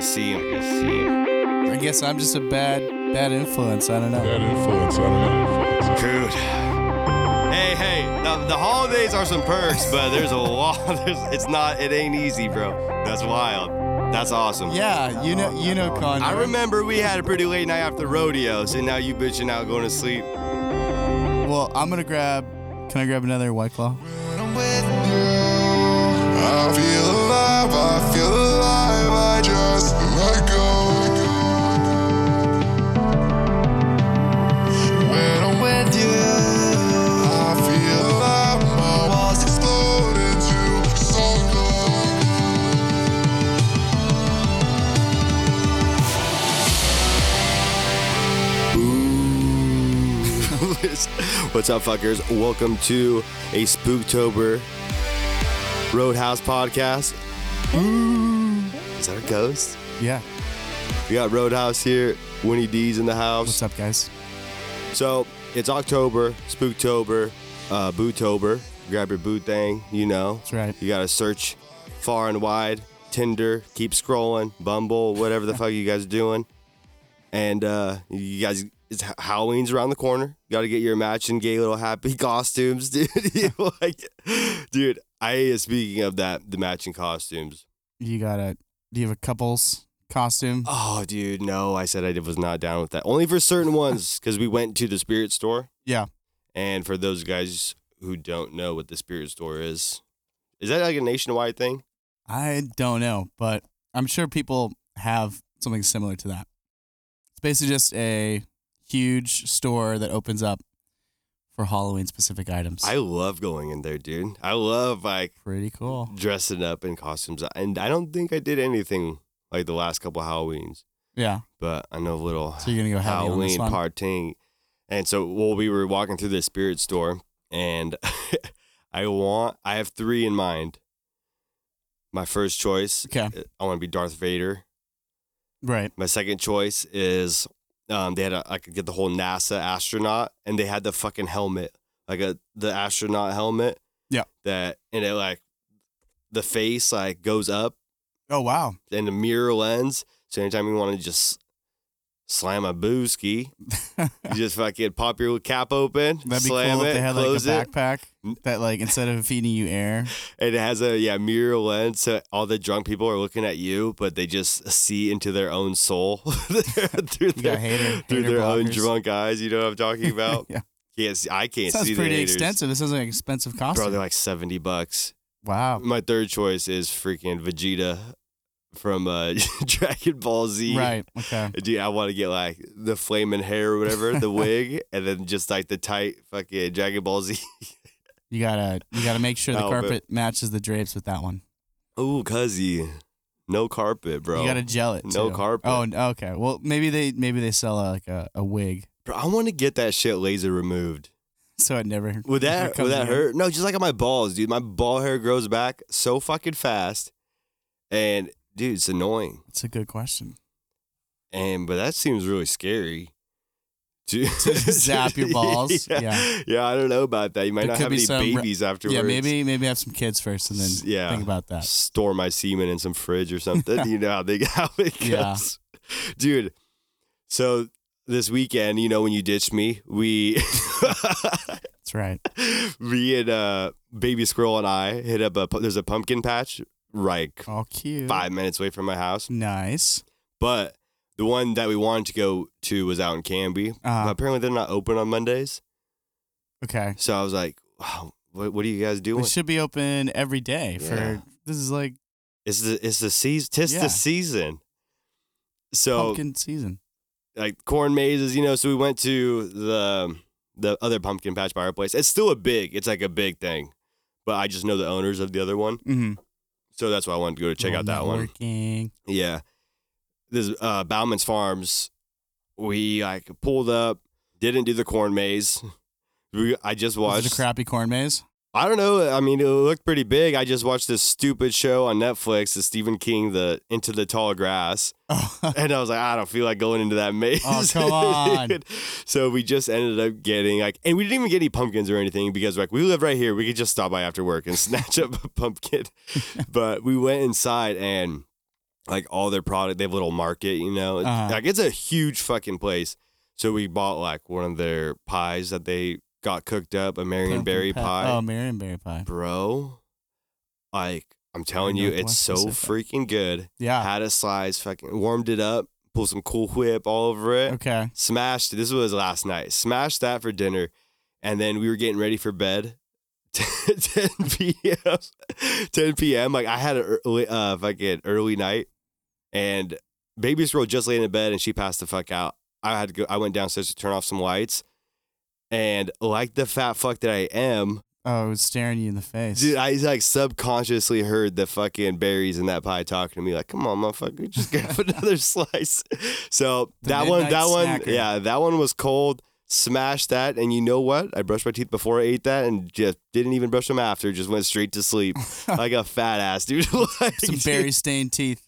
can see him. I can see him. I guess I'm just a bad bad influence. I don't know. Bad influence. I don't know. Dude. Hey, hey, the, the holidays are some perks, but there's a lot. There's, it's not, it ain't easy, bro. That's wild. That's awesome. Yeah, you know you know Conor. I remember we had a pretty late night after rodeo, so now you bitching out going to sleep. Well, I'm gonna grab. Can I grab another white claw? I'm with you. I feel alive. I feel alive. What's up, fuckers? Welcome to a Spooktober Roadhouse podcast. Is that a ghost? Yeah. We got Roadhouse here. Winnie D's in the house. What's up, guys? So it's October, Spooktober, uh, Bootober. Grab your boot thing, you know. That's right. You gotta search far and wide. Tinder, keep scrolling, Bumble, whatever the fuck you guys are doing. And uh, you guys, it's Halloween's around the corner. You gotta get your matching gay little happy costumes, dude. Like, dude. I speaking of that, the matching costumes. You got to, Do you have a couples costume? Oh, dude, no. I said I was not down with that. Only for certain ones, because we went to the spirit store. Yeah. And for those guys who don't know what the spirit store is, is that like a nationwide thing? I don't know, but I'm sure people have something similar to that. It's basically just a huge store that opens up for Halloween specific items. I love going in there, dude. I love like Pretty cool. dressing up in costumes. And I don't think I did anything like the last couple of Halloweens, Yeah. but I know a little So you're gonna go on this Halloween partying. And so, well, we were walking through the spirit store, and I want, I have three in mind. My first choice, Okay. I want to be Darth Vader. Right. My second choice is um, they had a, I could get the whole NASA astronaut, and they had the fucking helmet, like a the astronaut helmet. Yeah. That and it like the face like goes up Oh wow. and the mirror lens. So anytime you want to just slam a booski, you just fucking pop your cap open, That'd be slam cool it, if they had like a it, backpack that like instead of feeding you air. it has a yeah mirror lens. So all the drunk people are looking at you, but they just see into their own soul through their, hater, through hater their own drunk eyes. You know what I'm talking about? yeah. Can't see, I can't Sounds see the pretty extensive. This sounds like an expensive Bro, costume. they're like seventy bucks. wow. My third choice is freaking Vegeta from uh, Dragon Ball Z. Right. Okay. Dude, I want to get like the flaming hair or whatever, the wig, and then just like the tight fucking Dragon Ball Z. You gotta you gotta make sure the Outfit. carpet matches the drapes with that one. Ooh, cuzzy. No carpet, bro. You gotta gel it. No too. carpet. Oh, okay. Well, maybe they maybe they sell a, like a, a wig, Bro, I want to get that shit laser removed. so it never Would never that comes would that hurt? No, just like on my balls, dude. My ball hair grows back so fucking fast, and dude, it's annoying. It's a good question. And but that seems really scary. To, zap your balls? yeah. Yeah. yeah, I don't know about that. You might There not have any some re- babies afterwards. Yeah, maybe maybe have some kids first and then yeah. think about that. store my semen in some fridge or something. you know how they how it goes, Yeah. dude. So this weekend, you know, when you ditched me, we, That's right. me and uh, baby squirrel and I hit up a. There's a pumpkin patch right All cute. five minutes away from my house, Nice. but the one that we wanted to go to was out in Canby. Uh, but apparently, they're not open on Mondays. okay. So I was like, wow, what, what are you guys doing? It should be open every day for Yeah. this is like It's the it's the season. Tis Yeah. the season. So pumpkin season. like corn mazes, you know. So we went to the the other pumpkin patch by our place. It's still a big. It's like a big thing, but I just know the owners of the other one, Mm-hmm. So that's why I wanted to go to check out that one. Working. Yeah, this uh, Bauman's Farms. We like pulled up, didn't do the corn maze. We, I just Was watched. it a crappy corn maze? I don't know. I mean, it looked pretty big. I just watched this stupid show on Netflix, the Stephen King, the Into the Tall Grass. And I was like, I don't feel like going into that maze. Oh, come on. so we just ended up getting like, and we didn't even get any pumpkins or anything because like we live right here. We could just stop by after work and snatch up a pumpkin. but we went inside and like all their product. They have a little market, you know. Uh-huh. Like it's a huge fucking place. So we bought like one of their pies that they got cooked up, a Marion berry pie, Oh, Marionberry pie. bro. Like I'm telling you, it's so Pacific. freaking good. Yeah. Had a slice, fucking warmed it up, pulled some Cool Whip all over it. Okay. Smashed. This was last night. Smashed that for dinner, and then we were getting ready for bed. 10 p.m. 10 p.m. Like I had a early, uh fucking early night, and baby's girl just laid in bed and she passed the fuck out. I had to go. I went downstairs to turn off some lights, and like the fat fuck that I am, Oh, it was staring you in the face. dude, I like subconsciously heard the fucking berries in that pie talking to me like, "Come on, motherfucker, just grab another slice." So The that one, midnight that one, snacker. yeah, that one was cold. Smashed that, and you know what? I brushed my teeth before I ate that, and just didn't even brush them after. Just went straight to sleep like a fat ass, dude. like, Some berry stained teeth.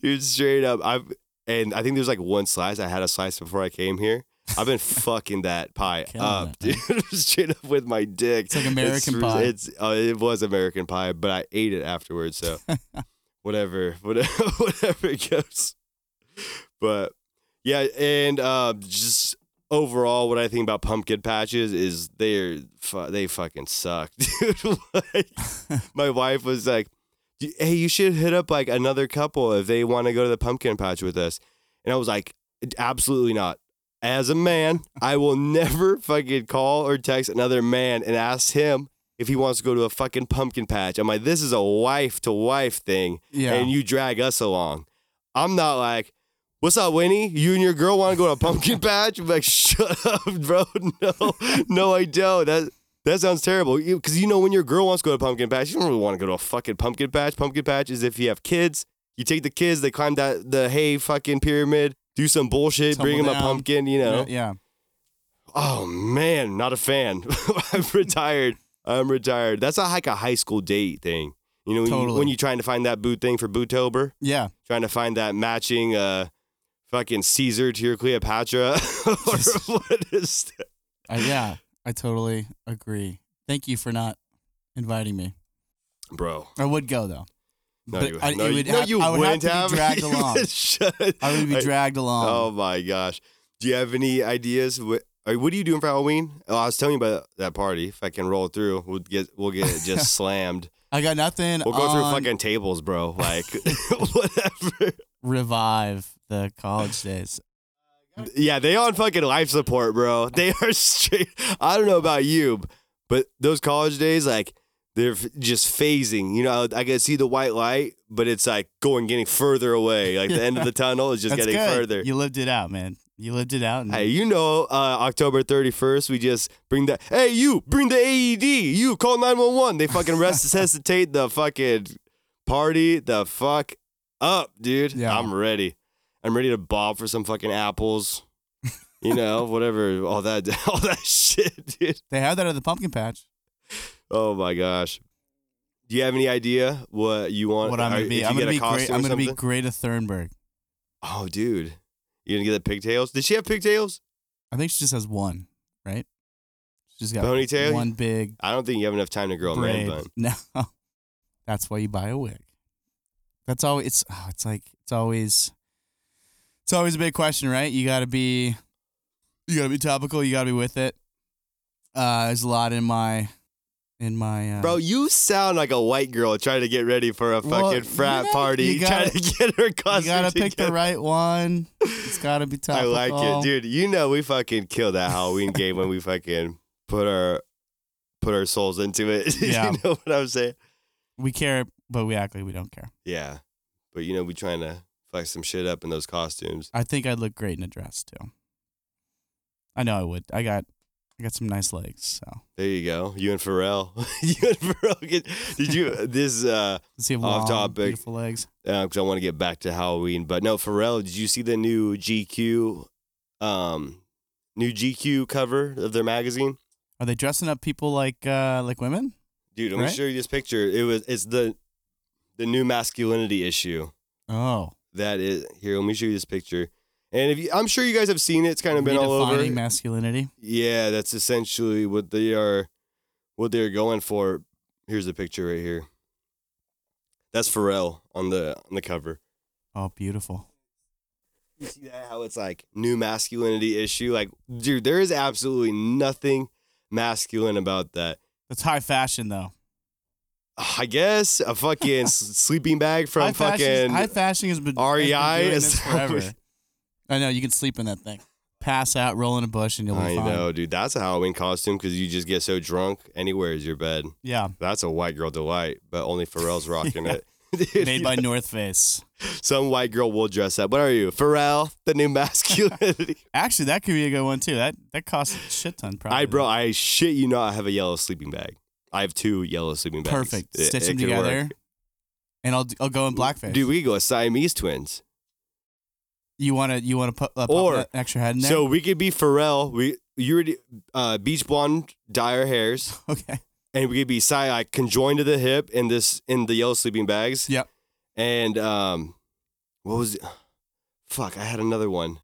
dude, straight up. I've and I think there's like one slice. I had a slice before I came here. I've been fucking that pie Killing up, it, dude. straight up with my dick. It's like American it's, pie. It's uh, it was American pie, but I ate it afterwards. So whatever, whatever, whatever it goes. But yeah, and uh, just overall, what I think about pumpkin patches is they're fu- they fucking suck, dude. like, my wife was like, "Hey, you should hit up like another couple if they want to go to the pumpkin patch with us," and I was like, "Absolutely not." As a man, I will never fucking call or text another man and ask him if he wants to go to a fucking pumpkin patch. I'm like, this is a wife to wife thing, Yeah. and you drag us along. I'm not like, what's up, Winnie? You and your girl want to go to a pumpkin patch? I'm like, shut up, bro. No, no, I don't. That that sounds terrible. Because you, know, when your girl wants to go to a pumpkin patch, you don't really want to go to a fucking pumpkin patch. Pumpkin patch is if you have kids, you take the kids, they climb that the hay fucking pyramid, do some bullshit, bring him Tumble a pumpkin, you know. yeah. Oh man, not a fan. I'm retired. I'm retired. That's a, like a high school date thing. You know, when, you, Totally. when you're trying to find that boot thing for Bootober, Yeah. trying to find that matching uh fucking Caesar to your Cleopatra. or what is that? I, yeah. I totally agree. Thank you for not inviting me. Bro. I would go though. No, But you, I- no, it you, would no, have- you I would wouldn't to be dragged along. I would be dragged along. Oh my gosh. Do you have any ideas? What, uh, what are you doing for Halloween? Oh, I was telling you about that party. If I can roll through, we'll get we'll get it just slammed. I got nothing. We'll go through fucking tables, bro. Like whatever. revive the college days. Yeah, they on fucking life support, bro. They are straight. I don't know about you, but those college days, like they're just phasing. You know, I can see the white light, but it's like going getting further away. Like the end of the tunnel is just That's getting good. further. You lived it out, man. You lived it out. And Hey, you know, uh, October 31st, we just bring that. Hey, you, bring the AED. You, call 911. They fucking resuscitate the fucking party the fuck up, dude. Yeah. I'm ready. I'm ready to bob for some fucking apples. You know, whatever, all that, all that shit, dude. They have that at the pumpkin patch. Oh my gosh. Do you have any idea what you want? What I'm gonna be? I'm gonna be great. I'm gonna be? Greta Thunberg. Oh, dude. You gonna get the pigtails? Did she have pigtails? I think she just has one, right? She just got Ponytail? one big I don't think you have enough time to grow a man braid. bun. No, that's why you buy a wig. That's always. It's oh, it's like it's always. It's always a big question, right? You got to be. You got to be topical. You got to be with it. Uh, there's a lot in my, in my. Uh, Bro, you sound like a white girl trying to get ready for a Well, fucking frat you gotta- party, you trying gotta- to get her costume. you gotta pick the right one. It's gotta be tough. I like it, dude. You know we fucking killed that Halloween game when we fucking put our put our souls into it. Yeah. you know what I'm saying? We care, but we act like we don't care. Yeah, but you know we trying to fuck some shit up in those costumes. I think I'd look great in a dress too. I know I would. I got, I got some nice legs. So There you go. You and Pharrell. you and Pharrell. Get, did you this? uh he Off long, topic. beautiful legs? because I want to get back to Halloween. But no, Pharrell, did you see the new GQ, um, new GQ cover of their magazine? Are they dressing up people like, uh, like women? Dude, let me Right? show you this picture. It was it's the the new masculinity issue. Oh, That is here. Let me show you this picture. And if you, I'm sure you guys have seen it, it's kind of been all over. redefining masculinity. yeah, that's essentially what they are, what they're going for. Here's the picture right here. That's Pharrell on the on the cover. Oh, beautiful. You see that? How it's like new masculinity issue? Like, dude, there is absolutely nothing masculine about that. That's high fashion though. I guess a fucking sleeping bag from high fashion, fucking high fashion has been, has been REI doing is forever. I know you can sleep in that thing. Pass out, roll in a bush, and you'll be I fine. know, dude. That's a Halloween costume because you just get so drunk. Anywhere is your bed. Yeah, That's a white girl delight, but only Pharrell's rocking it. Dude, made by North Face. some white girl will dress up. What are you, Pharrell? The new masculinity. Actually, that could be a good one too. That that costs a shit ton. Probably. I bro, I shit you not. I have a yellow sleeping bag. I have two yellow sleeping bags. Perfect. It- Stitch it them together, work. and I'll I'll go in blackface. Dude, we go Siamese twins. You want to you want to put uh, Or- an extra head in there? So we could be Pharrell. We you already uh, beach blonde dye our hairs, okay. and we could be si- like conjoined to the hip in this in the yellow sleeping bags. Yep. And um, what was it? Fuck, I had another one.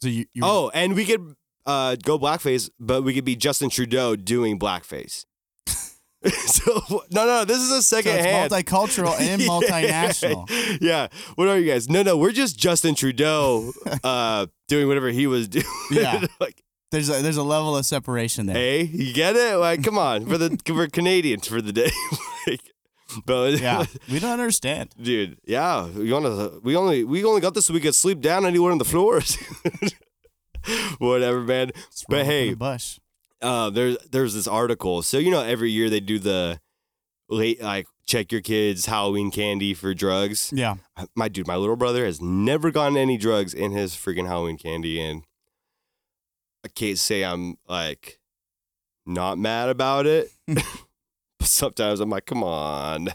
So you, you Oh, and we could uh go blackface, but we could be Justin Trudeau doing blackface. so no, no, this is a so second it's hand. multicultural and multinational. Yeah. What are you guys? No, no, we're just Justin Trudeau uh doing whatever he was doing. Yeah. like, There's a, there's a level of separation there. hey, you get it? Like, come on, for the for Canadians for the day. like, but Yeah, we don't understand. dude, yeah, we wanna we only we only got this so we could sleep down anywhere on the floors. Whatever, man. Just But roll up in hey, bush. Uh, there's there's this article. So you know, every year they do the late like check your kids Halloween candy for drugs. Yeah. My dude, my little brother has never gotten any drugs in his freaking Halloween candy, and I can't say I'm like not mad about it. but sometimes I'm like, come on,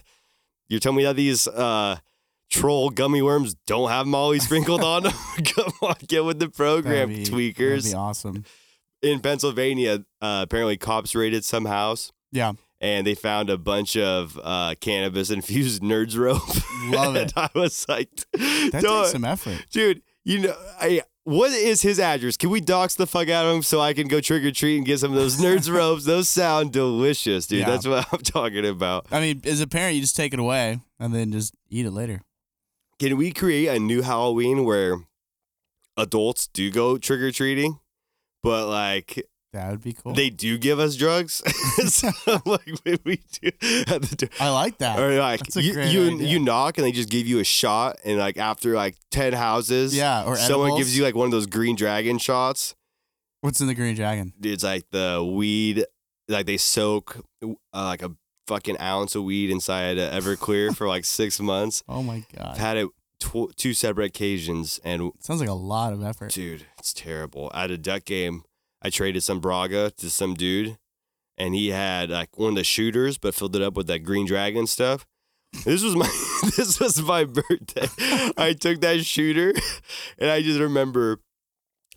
you're telling me that these uh troll gummy worms don't have Molly sprinkled on them? come on, get with the program, That'd be- tweakers That'd be awesome. In Pennsylvania, uh, apparently cops raided some house Yeah. and they found a bunch of uh, cannabis infused nerds rope. Love it. I was like, That takes some effort. dude, you know, I. What is his address? Can we dox the fuck out of him so I can go trick or treat and get some of those nerds ropes? Those sound delicious, dude. Yeah. That's what I'm talking about. I mean, as a parent, you just take it away and then just eat it later. Can we create a new Halloween where adults do go trick or treating, but like That would be cool. they do give us drugs? so, like we do at the door. I like that. Or like you you, you knock and they just give you a shot and like after like ten houses, Yeah, or someone edibles. gives you like one of those green dragon shots. What's in the green dragon? It's like the weed, like they soak uh, like a fucking ounce of weed inside a Everclear for like six months. Oh my I've god. had it tw- two separate occasions and Sounds like a lot of effort. dude, it's terrible. At a duck game, I traded some Braga to some dude, and he had like one of the shooters, but filled it up with that green dragon stuff. This was my this was my birthday. I took that shooter, and I just remember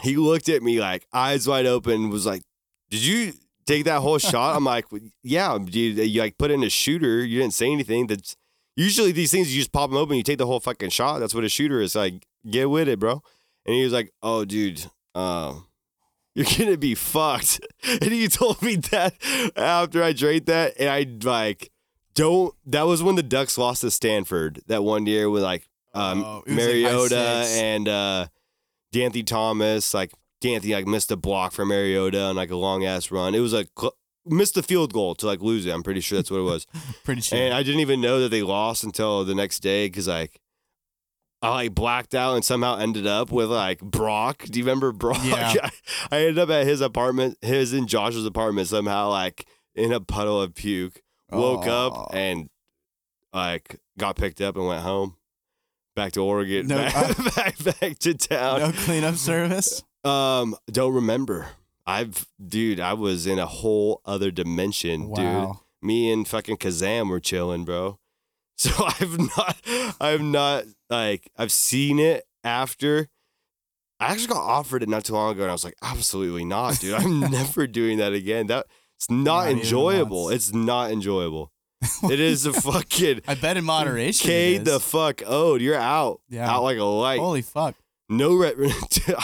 he looked at me like eyes wide open, was like, "Did you take that whole shot?" I'm like, "Yeah, dude. You like put in a shooter. You didn't say anything. That's usually these things. You just pop them open. You take the whole fucking shot. That's what a shooter is. Like, get with it, bro." And he was like, "Oh, dude, um, you're gonna be fucked." And he told me that after I drank that, and I like don't. That was when the Ducks lost to Stanford that one year with like um, Oh, was like Mariota and uh, D'Anthony Thomas. Like D'Anthony like missed a block for Mariota on like a long ass run. It was like cl- missed the field goal to like lose it. I'm pretty sure that's what it was. Pretty sure. And I didn't even know that they lost until the next day because like I like blacked out and somehow ended up with like Brock. Do you remember Brock? Yeah. I, I ended up at his apartment, his and Josh's apartment somehow like in a puddle of puke. Woke Aw. up and like got picked up and went home. Back to Oregon. No, back, uh, back, back to town. no cleanup service. Um, don't remember. I've dude, I was in a whole other dimension, dude me and fucking Kazam were chilling, bro. So I've not, I've not like, I've seen it after. I actually got offered it not too long ago, and I was like, absolutely not, dude. I'm never doing that again. That it's not, Not enjoyable. It's not enjoyable. it is a fucking I bet in moderation. K the fuck ode. You're out, Yeah. out like a light. Holy fuck. No, re-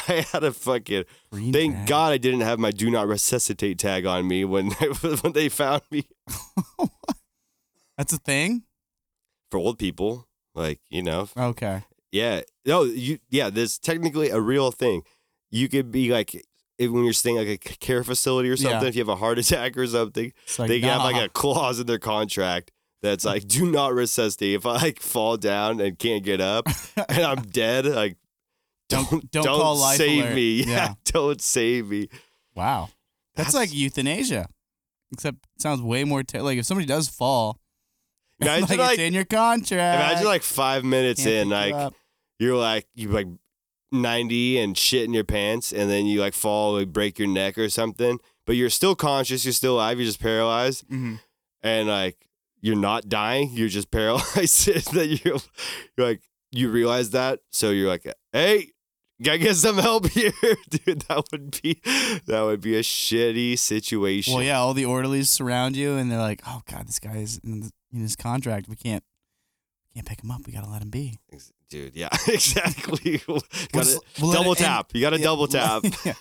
I had a fucking. Green Thank dragon. God I didn't have my do not resuscitate tag on me when when they found me. That's a thing. for old people. Like you know, Okay. yeah, no, you yeah. There's technically a real thing. You could be like if, when you're staying like a care facility or something. Yeah. If you have a heart attack or something, like, they have like a clause in their contract that's like, do not resuscitate. If I like fall down and can't get up and I'm dead, like Don't- don't don't call life save alert. me. Yeah, Yeah. don't save me. Wow. That's, That's- like euthanasia. Except it sounds way more ter- like if somebody does fall, Imagine like, like, it's in your contract. imagine like five minutes Can't in, you like up. you're like you like 90 and shit in your pants and then you like fall like break your neck or something but you're still conscious you're still alive you're just paralyzed Mhm. and like you're not dying you're just paralyzed then you're, you're like you realize that so you're like hey gotta get some help here dude that would be that would be a shitty situation Well, yeah, all the orderlies surround you, and they're like, "Oh God, this guy is in, in his contract. We can't, can't pick him up. We gotta let him be." Dude yeah exactly We'll gotta we'll double end- tap you gotta yeah, double tap yeah.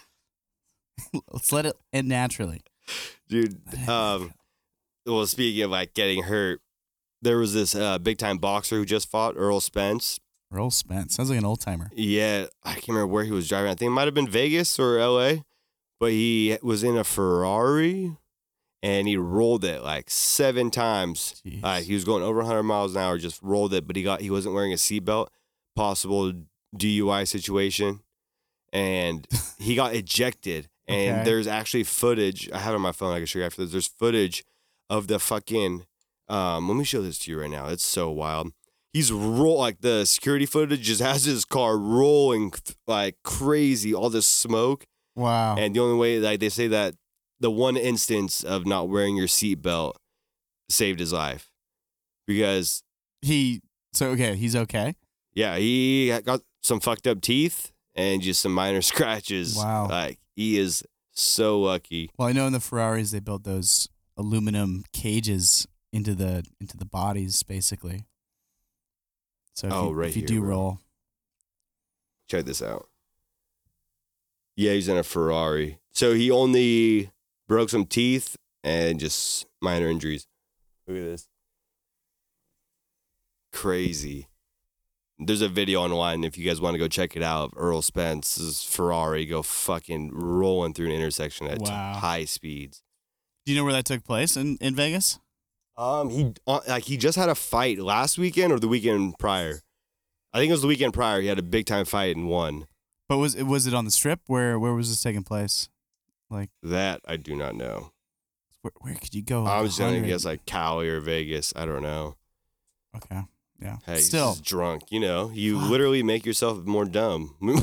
Let's let it end naturally. dude. Um, well, speaking of like getting hurt, there was this uh, big time boxer who just fought Errol Spence. Errol Spence sounds like an old timer. Yeah, I can't remember where he was driving. I think it might have been Vegas or L.A., but he was in a Ferrari and he rolled it like seven times. Uh, he was going over 100 miles an hour, just rolled it, but he got he wasn't wearing a seatbelt. Possible DUI situation, and he got ejected. And Okay. there's actually footage. I have it on my phone. I can show you after this. There's footage of the fucking. Um, let me show this to you right now. It's so wild. He's roll like the security footage just has his car rolling th- like crazy, all this smoke. wow. And the only way, like they say that the one instance of not wearing your seatbelt saved his life because he so okay. He's okay. yeah, he got some fucked up teeth and just some minor scratches. Wow. Like he is so lucky. Well, I know in the Ferraris they built those aluminum cages into the into the bodies, basically. So if Oh, you, right if you here, do bro. roll, Check this out. Yeah, he's in a Ferrari. So he only broke some teeth and just minor injuries. Look at this. Crazy. There's a video online if you guys want to go check it out of Errol Spence's Ferrari go fucking rolling through an intersection at Wow. high speeds. do you know where that took place in in Vegas? Um, he uh, like he just had a fight last weekend or the weekend prior. I think it was the weekend prior. He had a big time fight and won. But was it was it on the strip? Where where was this taking place? Like That I do not know. where, where could you go? I was gonna 100? guess like Cali or Vegas. I don't know. Okay, yeah. Hey, Still, drunk. You know, you literally make yourself more dumb when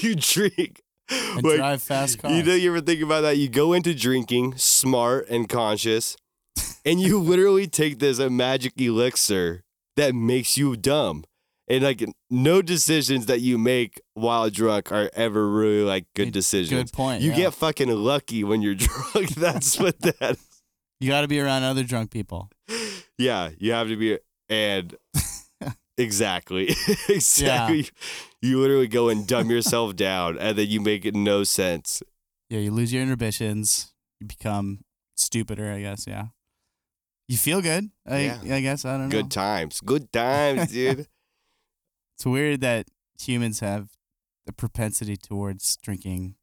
you drink. and Like, drive fast cars. you know, you ever think about that? You go into drinking smart and conscious, and you literally take this a magic elixir that makes you dumb. And like no decisions that you make while drunk are ever really like good Good- decisions. Good point. You yeah. get fucking lucky when you're drunk. That's what that you got to be around other drunk people. Yeah, you have to be and exactly. exactly. You literally go and dumb yourself down and then you make it no sense. Yeah, you lose your inhibitions. You become stupider, I guess. Yeah. You feel good. I, Yeah. I guess I don't know. Good times. Good times, dude. It's weird that humans have the propensity towards drinking,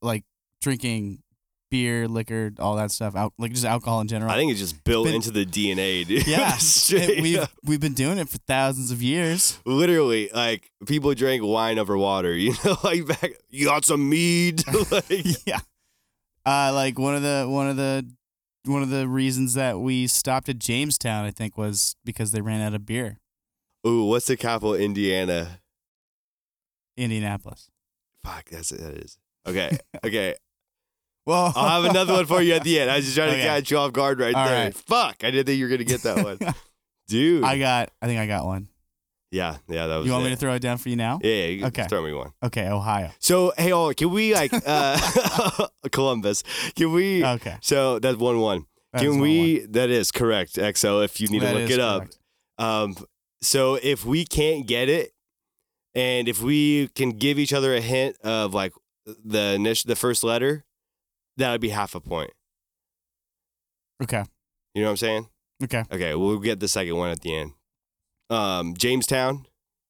like drinking beer, liquor, all that stuff, out like just alcohol in general. I think it's just built Been- into the DNA, dude. yeah, it- we've we've been doing it for thousands of years. literally like people drank wine over water, you know, like back you got some mead. like yeah. Uh, like one of the one of the one of the reasons that we stopped at Jamestown, I think, was because they ran out of beer. Ooh, what's the capital Indiana? Indianapolis. Fuck, that's it. That is. Okay. Okay. Well, I'll have another one for you at the end. I was just trying Okay. to catch you off guard right All there. right. Fuck, I didn't think you were gonna get that one, dude. I got. I think I got one. Yeah, yeah, that was. You want it. me to throw it down for you now? Yeah, yeah Okay. throw me one. Okay, Ohio. So, hey, oh, can we like uh Columbus? Can we? Okay. So that's one one. that Can is one we? That is correct, XO. If you need That to look it up. correct. Um, so if we can't get it, and if we can give each other a hint of like the initial, the first letter, that would be half a point. Okay. You know what I'm saying? Okay. Okay, we'll get the second one at the end. Um, Jamestown,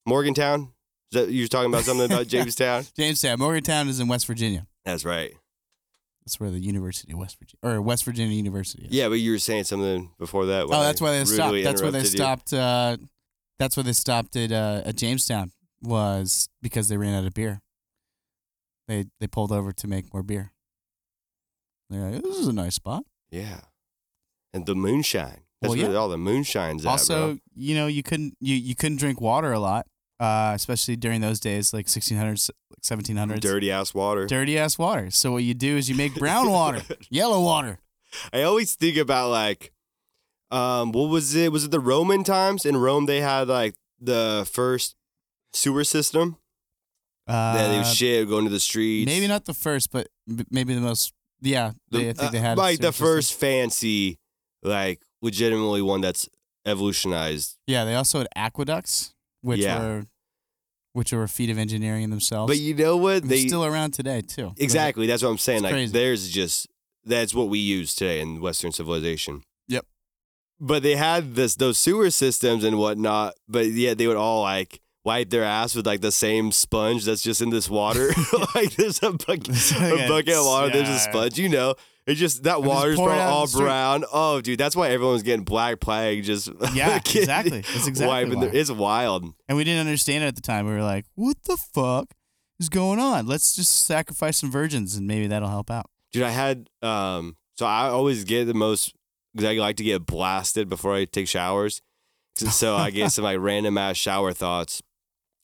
Morgantown. Is that you were talking about something about Jamestown? Jamestown, Morgantown is in West Virginia. That's right. That's where the University of West Virginia or West Virginia University is. Yeah, but you were saying something before that. Oh, that's why they stopped. That's where they stopped. Uh, that's where they stopped at uh, at Jamestown was because they ran out of beer. They they pulled over to make more beer. They're like, this is a nice spot. Yeah, and the moonshine. That's Well, yeah. where all the moonshine's at, also, bro. you know, you couldn't you you couldn't drink water a lot, uh, especially during those days, like 1600s, like 1700s. Dirty ass water. dirty ass water. So what you do is you make brown water, yellow water. I always think about like, um, what was it? Was it the Roman times? In Rome, they had like the first sewer system. Uh, that they would shit going to the streets. maybe not the first, but maybe the most. Yeah, The- I think they uh, had like the system. first fancy, like legitimately one that's evolutionized. Yeah, they also had aqueducts, which Yeah. were which were a feat of engineering in themselves. But you know what? They are still around today too. exactly. That's what I'm saying. It's Like crazy. there's just that's what we use today in Western civilization. Yep. But they had this those sewer systems and whatnot. But yeah, they would all like wipe their ass with like the same sponge that's just in this water. like there's a bucket, a bucket of water. There's a sponge. You know. It's just that just water's pour it probably out in all brown. Oh, dude, that's why everyone's getting black plague. Just Yeah, exactly. That's exactly their- it's wild. And we didn't understand it at the time. We were like, "What the fuck is going on? Let's just sacrifice some virgins, and maybe that'll help out." Dude, I had um so I always get the most because I like to get blasted before I take showers. So- I get some like random ass shower thoughts.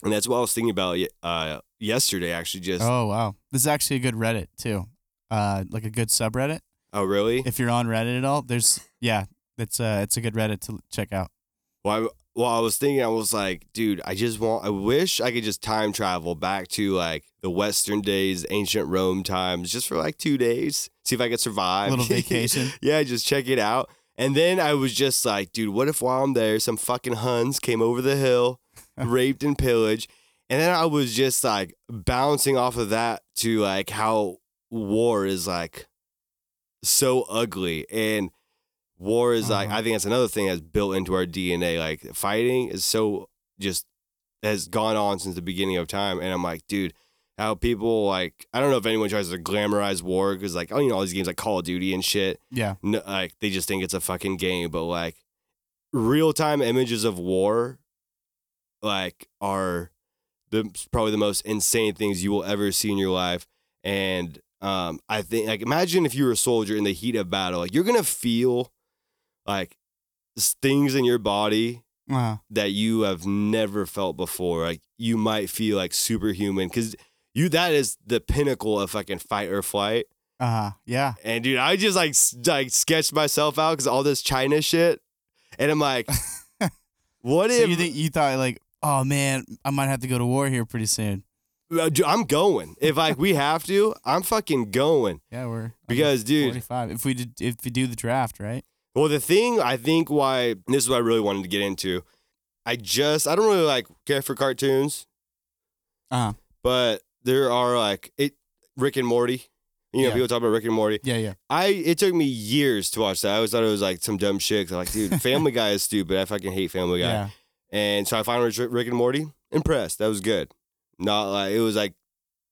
And that's what I was thinking about uh yesterday actually just Oh wow, this is actually a good Reddit too. Uh, like a good subreddit. Oh, really? If you're on Reddit at all, there's yeah, it's uh it's a good Reddit to check out. Well, I, well, I was thinking, I was like, dude, I just want, I wish I could just time travel back to like the Western days, ancient Rome times, just for like two days, see if I could survive. Little vacation. yeah, just check it out. And then I was just like, dude, what if while I'm there, some fucking Huns came over the hill, raped and pillaged. And then I was just like bouncing off of that to like how war is like so ugly. And war is like, Uh-huh. I think that's another thing that's built into our DNA. Like fighting is so just has gone on since the beginning of time. And I'm like, dude, how people like, I don't know if anyone tries to glamorize war because like, oh, you know, all these games like Call of Duty and shit Yeah, no, like they just think it's a fucking game, but like real time images of war, like are the probably the most insane things you will ever see in your life. And um, I think like imagine if you were a soldier in the heat of battle, like you're gonna feel like things in your body uh, that you have never felt before. Like you might feel like superhuman because you that is the pinnacle of fucking fight or flight. Uh huh. yeah. And dude, I just like like sketched myself out because all this China shit, and I'm like, what So if you think you thought like, oh man, I might have to go to war here pretty soon. Uh, I'm going? If like we have to, I'm fucking going Yeah, we're because dude. 45. If we did, if we do the draft, right? Well, the thing I think why this is what I really wanted to get into. I just I don't really like care for cartoons, Uh huh. but there are like it Rick and Morty. You know, Yeah. people talk about Rick and Morty. Yeah, yeah. I it took me years to watch that. I always thought it was like some dumb shit. I'm like, dude, Family Guy is stupid. I fucking hate Family Guy. Yeah. And so I finally Rick and Morty. Impressed. That was good. Not like it was like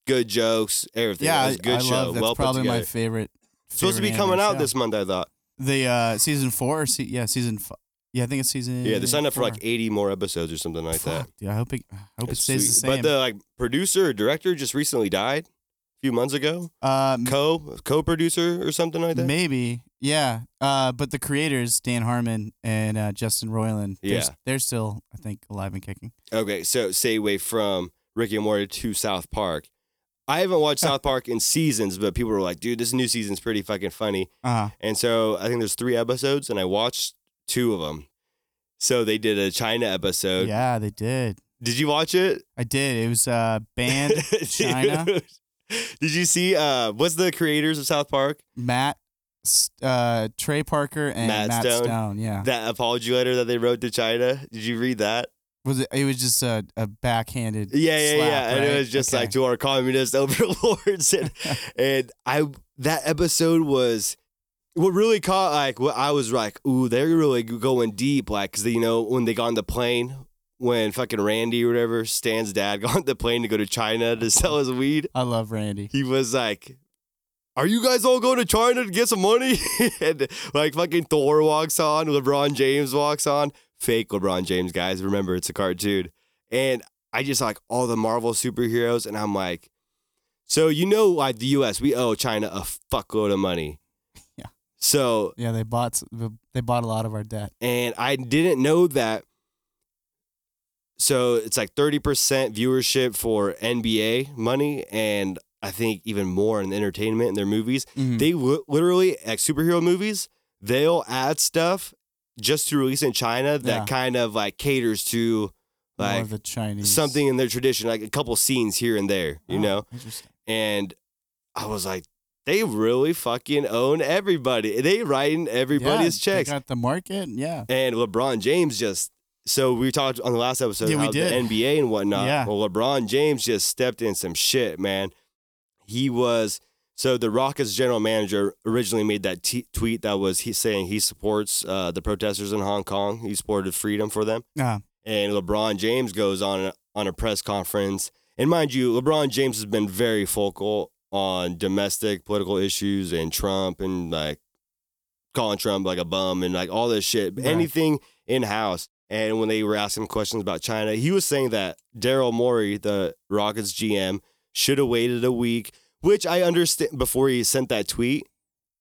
good jokes, everything. Yeah, it was a good I, I show. love that's well put probably together. my favorite. Supposed to be coming out show. this month. I thought. The uh season four, or se- yeah, season. F- yeah, I think it's season. Yeah, they signed up for like 80 more episodes or something like that. Fuck, dude, I hope it. I hope it It's stays the same. But the like producer or director just recently died a few months ago. uh, Co co producer or something like that. maybe, yeah. Uh, but the creators, Dan Harmon and uh, Justin Roiland, they're, Yeah. they're still, I think, alive and kicking. Okay, so stay away from Ricky and Morty to South Park. I haven't watched South Park in seasons, but people were like, dude, this new season's pretty fucking funny. Uh huh. And so I think there's three episodes, and I watched two of them. So they did a China episode. Yeah, they did. Did you watch it? I did. It was uh, banned China. Did you see uh what's the creators of South Park? Matt, uh, Trey Parker, and Matt Matt, Stone? Stone. Yeah. That apology letter that they wrote to China. Did you read that? Was it? It was just a, a backhanded. Yeah, yeah, slap, yeah. And it was just Okay. like to our communist overlords and and I that episode was what really caught like what I was like, ooh, they're really going deep, like because you know when they got on the plane when fucking Randy or whatever, Stan's dad, got on the plane to go to China to sell his weed. I love Randy. He was like, Are you guys all going to China to get some money? and like fucking Thor walks on, LeBron James walks on. Fake LeBron James, guys. Remember, it's a cartoon. And I just like all the Marvel superheroes, and I'm like, so you know, like the U.S., we owe China a fuckload of money. Yeah. So Yeah, they bought they bought a lot of our debt. and I didn't know that. So it's like 30% viewership for NBA money, and I think even more in entertainment in their movies. Mhm. They li- literally, like superhero movies, they'll add stuff just to release in China that Yeah. kind of like caters to like the Chinese something in their tradition, like a couple scenes here and there, you Oh, know? Interesting. And I was like, they really fucking own everybody. They writing everybody's yeah, checks. They got the market. Yeah. And LeBron James just so we talked on the last episode Yeah, did. the NBA and whatnot. Yeah. Well, LeBron James just stepped in some shit, man. He was so the Rockets general manager originally made that t- tweet that was he saying he supports uh, the protesters in Hong Kong. He supported freedom for them. Uh, And LeBron James goes on a, on a press conference, and mind you, LeBron James has been very vocal on domestic political issues and Trump and like calling Trump like a bum and like all this shit, Right. anything in house. And when they were asking questions about China, he was saying that Daryl Morey, the Rockets GM, should have waited a week, which I understand before he sent that tweet.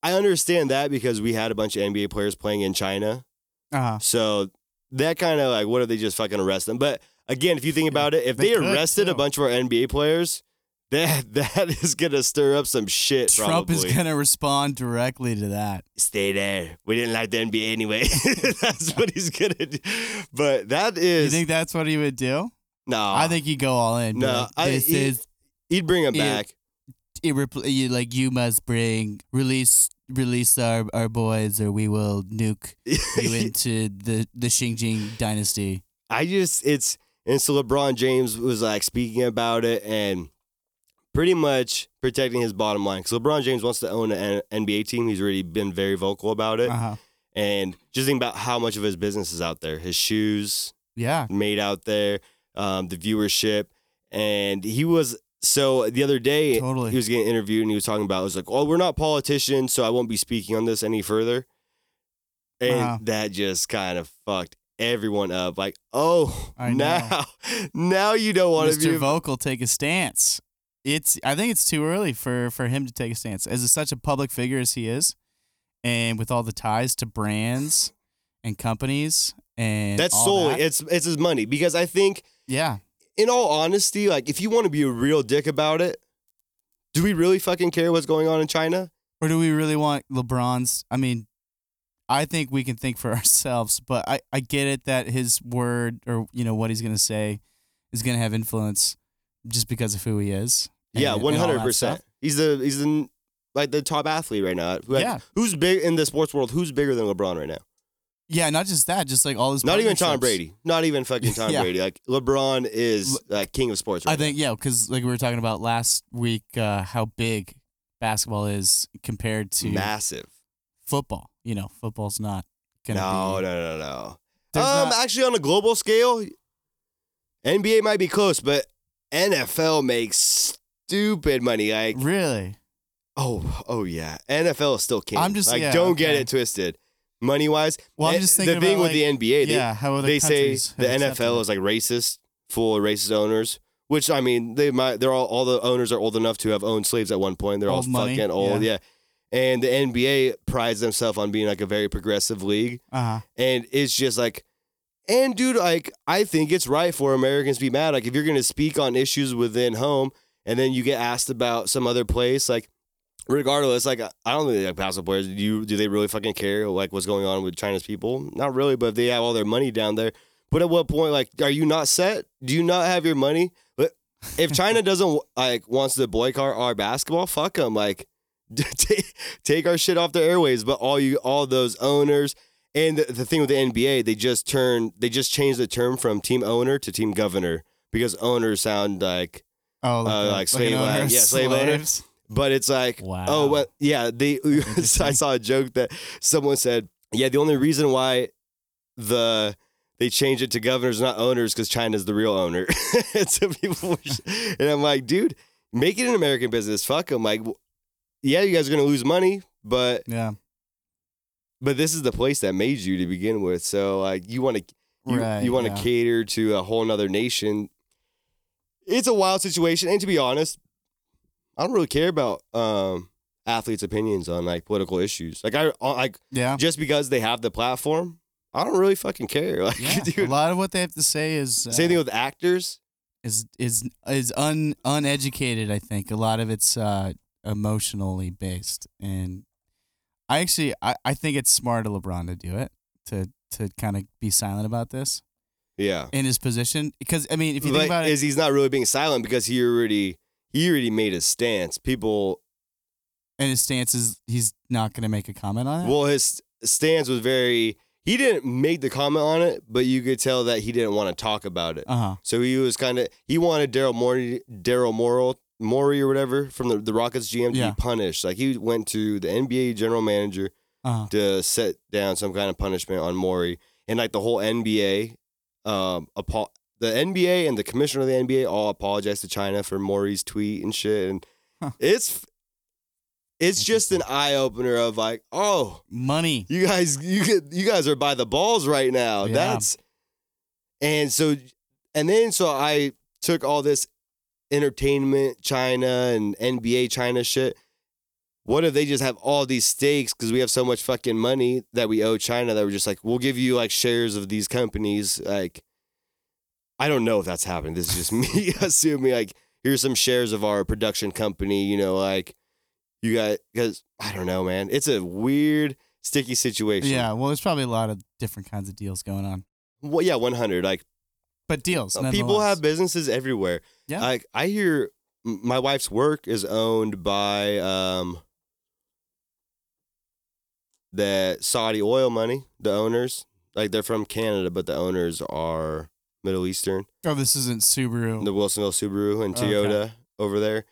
I understand that because we had a bunch of NBA players playing in China. uh, So that kind of like, what if they just fucking arrest them? But again, if you think about it, if They they, arrested a bunch of our NBA players, that that is gonna stir up some shit. Trump probably. is gonna respond directly to that. stay there. We didn't like the NBA anyway. That's what he's gonna do. But that is. You think that's what he would do? no. I think he'd go all in. No, I- he- is he'd bring him back. Irrepl- you, like you must bring release release our, our boys or we will nuke you into the the Xinjiang dynasty. I just it's and so LeBron James was like speaking about it and pretty much protecting his bottom line because LeBron James wants to own an NBA team. He's already been very vocal about it, Uh-huh. and just think about how much of his business is out there. His shoes Yeah. made out there, um, the viewership, and he was. So the other day, Totally. he was getting interviewed and he was talking about, it was like, oh, we're not politicians, so I won't be speaking on this any further. And Uh-huh. that just kind of fucked everyone up. Like, oh, I know. now, now you don't want to be. Vocal take a stance. It's I think it's too early for for him to take a stance. As such a public figure as he is, and with all the ties to brands and companies and That's solely that, it's it's his money because I think, yeah. In all honesty, like if you want to be a real dick about it, do we really fucking care what's going on in China? Or do we really want LeBron's? I mean, I think we can think for ourselves, but I, I get it that his word or you know what he's gonna say is gonna have influence just because of who he is. Yeah, and- one and all hundred that percent. stuff. He's the he's the like the top athlete right now. Like, Yeah. Who's big in the sports world? Who's bigger than LeBron right now? Yeah, not just that, just like all his. Not even Tom. Brady. Not even fucking Tom Yeah. Brady. Like LeBron is like king of sports. Right I think yeah, because like we were talking about last week, uh, how big basketball is compared to massive. football. You know, football's not gonna No, be. no, no, no. There's Um, not- actually, on a global scale, NBA might be close, but NFL makes stupid money. Like, really. oh, oh yeah, NFL is still king. I'm just- like, yeah, don't get okay. it twisted. Money wise, Well, I'm just thinking the thing about, with the NBA. They, yeah, how other they say countries the have accepted NFL it. is like racist, full of racist owners. Which I mean, they might. They're all all the owners are old enough to have owned slaves at one point. They're Old all money, fucking old, yeah. yeah. And the NBA prides themselves on being like a very progressive league, Uh-huh. and it's just like, and dude, like I think it's right for Americans to be mad. Like if you're gonna speak on issues within home, and then you get asked about some other place, like regardless, like I don't think like basketball players. Do you do they really fucking care like what's going on with China's people? Not really, but if they have all their money down there. But at what point, like, are you not set? Do you not have your money? But if China doesn't like wants to boycott our basketball, fuck them. Like, take take our shit off the airways. But all you, all those owners, and the, the thing with the NBA, they just turn, they just changed the term from team owner to team governor because owners sound like Oh, like, Uh, a- like slave- uh, yeah, slave owner. But it's like, oh, Wow. oh, well, yeah. They, I saw a joke that someone said, yeah, the only reason why the they changed it to governors, not owners, because China's the real owner. and so people, were, and I'm like, dude, make it an American business. Fuck them. Like, yeah, you guys are gonna lose money, but Yeah. but this is the place that made you to begin with. So like, you want to you, Right, you want to yeah. cater to a whole nother nation. It's a wild situation, and to be honest, I don't really care about um, athletes' opinions on like political issues. Like I like Yeah. just because they have the platform, I don't really fucking care. Like, Yeah. a lot of what they have to say is uh, same thing with actors. is is is un uneducated. I think a lot of it's uh, emotionally based, and I actually I, I think it's smart of LeBron to do it to to kind of be silent about this Yeah, in his position because I mean if you think about it, is he's not really being silent because he already he already made his stance. People, and his stance is he's not going to make a comment on it. well, his stance was very. He didn't make the comment on it, but you could tell that he didn't want to talk about it. uh huh. So he was kind of he wanted Daryl Morey, Daryl Morrill, Morey or whatever from the, the Rockets GM to Yeah. be punished. Like he went to the NBA general manager Uh huh. to set down some kind of punishment on Morey, and like the whole NBA, um, apo- the NBA and the commissioner of the NBA all apologized to China for Morey's tweet and shit, and Huh. it's it's just an eye opener of like, oh, Money. you guys you get you guys are by the balls right now Yeah. that's and so and then so i took all this entertainment china and nba china shit what if they just have all these stakes because we have so much fucking money that we owe china that we're just like we'll give you like shares of these companies like i don't know if that's happening this is just me assuming like here's some shares of our production company you know like you got because i don't know man it's a weird sticky situation Yeah. Well, there's probably a lot of different kinds of deals going on, well yeah 100 like but deals. people have businesses everywhere Yeah. like i hear my wife's work is owned by um the saudi oil money the owners like they're from canada but the owners are middle eastern Oh, this isn't Subaru. the wilsonville subaru and Okay. toyota over there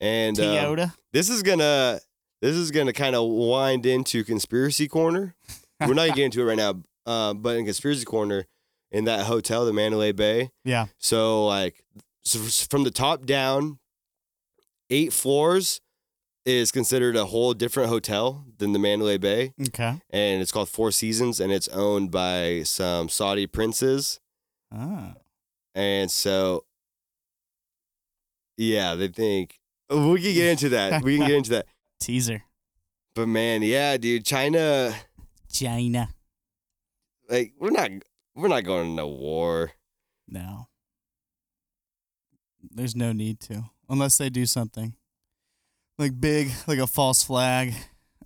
and um, Toyota. this is gonna this is gonna kind of wind into conspiracy corner. We're not gonna get into it right now, uh, but in conspiracy corner, in that hotel, the Mandalay Bay. Yeah. So like, so from the top down, eight floors is considered a whole different hotel than the Mandalay Bay, Okay. and it's called Four Seasons, and it's owned by some Saudi princes, Ah. and so. Yeah, they think we can get into that. We can get into that. Teaser. But man, yeah, dude, China, China. like we're not we're not going to war. No. There's no need to, unless they do something like big, like a false flag,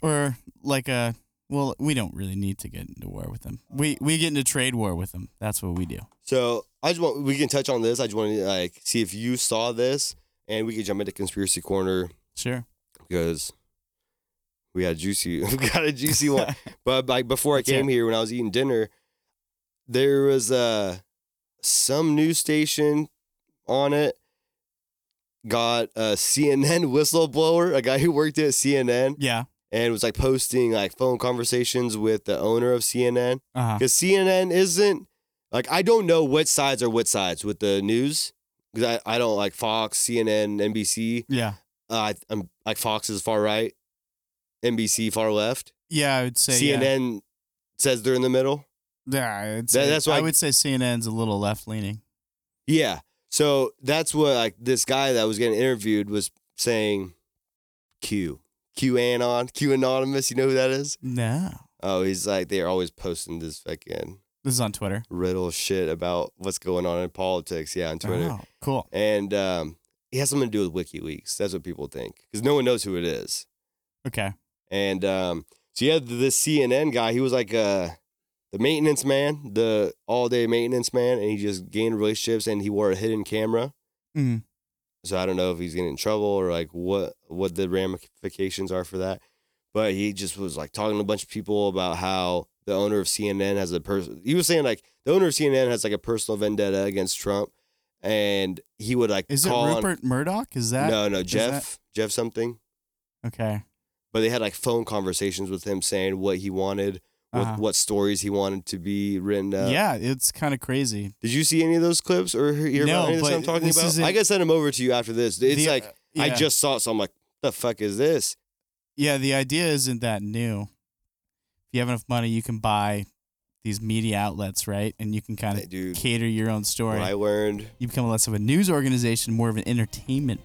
or like a. Well, we don't really need to get into war with them. We we get into trade war with them. That's what we do. So I just want we can touch on this. I just want to like see if you saw this, and we can jump into conspiracy corner Sure. because we had juicy, we got a juicy one. But like before I came here, when I was eating dinner, there was uh some news station on it got a CNN whistleblower, a guy who worked at CNN, yeah. And was like posting like phone conversations with the owner of CNN. Because CNN isn't like I don't know what sides are what sides with the news because I, I don't like Fox, CNN, NBC. Yeah. Uh, I, I'm like Fox is far right, NBC far left. Yeah, I would say yeah. CNN says they're in the middle. Yeah, That- that's why I I- would say CNN's a little left leaning. Yeah, so that's what like this guy that was getting interviewed was saying. Q, Q anon, Q anonymous. You know who that is? No, Oh, he's like they're always posting this fucking this is on Twitter. riddle shit about what's going on in politics. Yeah, on Twitter. Oh, cool. and um, he has something to do with WikiLeaks. That's what people think because no one knows who it is. Okay. And um, so you had this CNN guy. He was like uh, the maintenance man, the all day maintenance man, and he just gained relationships and he wore a hidden camera. Mm. So I don't know if he's getting in trouble or like what what the ramifications are for that. But he just was like talking to a bunch of people about how the owner of CNN has a person. He was saying like the owner of CNN has like a personal vendetta against Trump, and he would like Is it call on- Rupert Murdoch? Is that no, no, Jeff, Jeff something. okay? But they had like phone conversations with him saying what he wanted what, Uh-huh. what stories he wanted to be written up. yeah, it's kind of crazy. Did you see any of those clips or hear No, about any of this I'm talking this about? I can send them over to you after this. It's The- like I yeah. just saw it, so I'm like, the fuck is this? Yeah, the idea isn't that new. If you have enough money, you can buy these media outlets, right? And you can kind of cater your own story. what I learned, you become less of a news organization, more of an entertainment.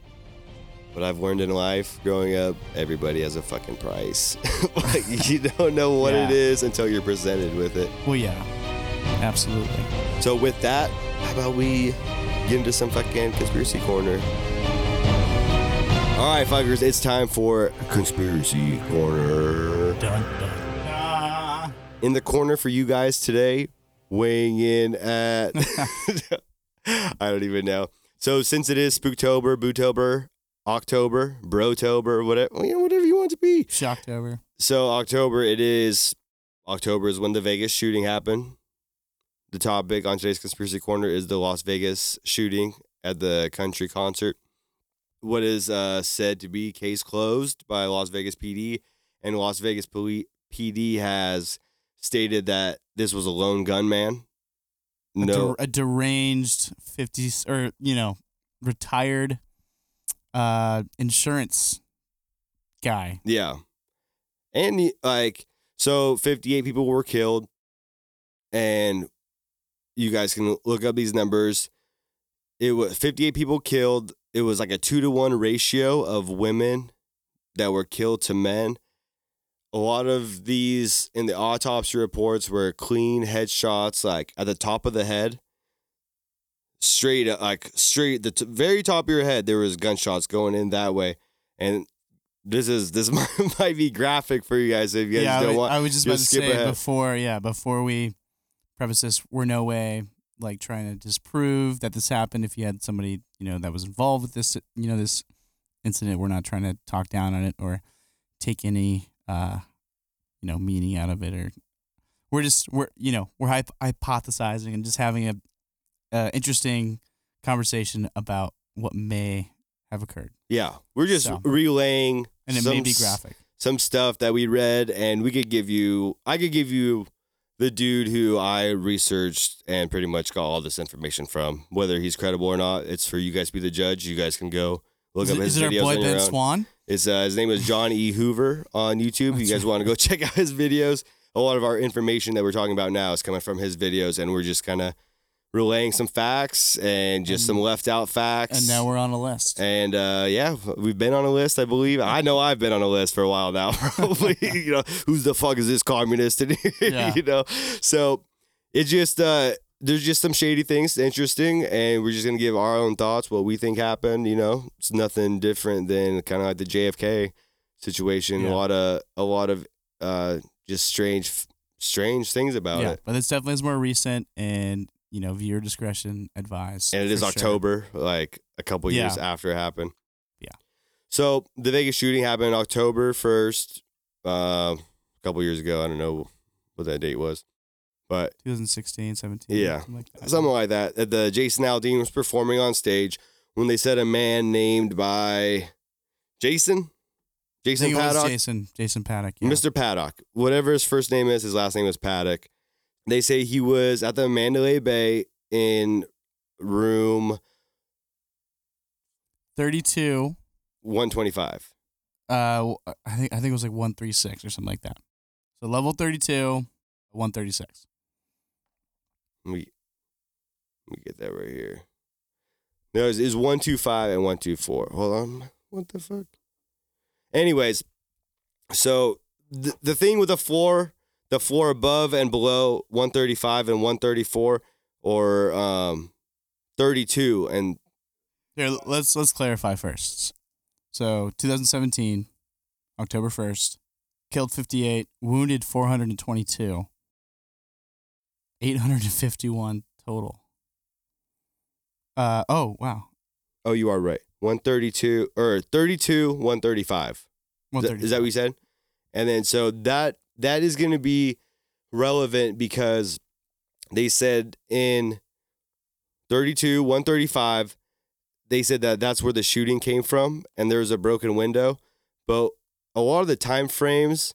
What I've learned in life growing up, everybody has a fucking price. like, you don't know what it Yeah. is until you're presented with it. Well, yeah, absolutely. So with that, how about we get into some fucking conspiracy corner? All right, fuckers, it's time for conspiracy corner. Dun, dun, ah. In the corner for you guys today, weighing in at I don't even know. So since it is Spooktober, Bootober, October, Brotober, whatever you know, whatever you want to be. Shocktober. So October, it is October is when the Vegas shooting happened. The topic on today's conspiracy corner is the Las Vegas shooting at the country concert. What is uh, said to be case closed by Las Vegas PD, and Las Vegas Poli- PD has stated that this was a lone gunman. A, No, der- a deranged 50s or, you know, retired uh, insurance guy. Yeah. And like so 58 people were killed and you guys can look up these numbers. It was 58 people killed. It was like a 2 to 1 ratio of women that were killed to men. A lot of these in the autopsy reports were clean headshots like at the top of the head. Straight like straight the t- very top of your head there was gunshots going in that way. And this is this might, might be graphic for you guys if you guys yeah, I don't was, want. I was just about to say ahead. before, yeah, before we preface this, we're no way like trying to disprove that this happened. If you had somebody, you know, that was involved with this, you know, this incident, we're not trying to talk down on it or take any, uh, you know, meaning out of it, or we're just we're you know we're hyp- hypothesizing and just having a, uh interesting conversation about what may have occurred, yeah, we're just So. relaying and it some may be graphic. some stuff that we read, and we could give you. I could give you the dude who I researched and pretty much got all this information from. Whether he's credible or not, it's for you guys to be the judge. You guys can go look Is up it, his is it our videos boy Ben. Swann? It's uh, his name is John E. Hoover on YouTube. You guys want to go check out his videos. A lot of our information that we're talking about now is coming from his videos, and we're just kind of relaying some facts and just And- some left out facts. And now we're on a list. And uh, yeah, we've been on a list, I believe. I know I've been on a list for a while now. Probably, you know, who's the fuck is this communist? Yeah. you know, so it just uh, there's just some shady things interesting, and we're just gonna give our own thoughts, what we think happened. You know, it's nothing different than kind of like the JFK situation. Yeah. A lot of a lot of uh, just strange, strange things about yeah, it. but this definitely is more recent, and you know, viewer discretion advised. and it is sure. October, like a couple Yeah. years after it happened. Yeah. So the Vegas shooting happened October first, uh, a couple years ago. I don't know what that date was, but 2016, 17. Yeah. something like that. something like that. The Jason Aldean was performing on stage when they said a man named by Jason, Jason think it was Paddock, Jason, Jason Paddock. Yeah. Mr. Paddock, whatever his first name is, his last name is Paddock. They say he was at the Mandalay Bay in room 32. 125. Uh, I think I think it was like 136 or something like that. So level 32, 136. We we get that right here. No, it's, it's one two five and one two four. Hold on, what the fuck? Anyways, so the the thing with the floor, the floor above and below one thirty five and one thirty four, or um, thirty two and Here, let's let's clarify first. So 2017, October 1st, killed 58, wounded 422, 851 total. Uh oh wow, oh, you are right. One thirty two or thirty two, one thirty five. Is that- Is that what you said? And then so that that is going to be relevant because they said in 32 135 they said that that's where the shooting came from and there was a broken window but a lot of the time frames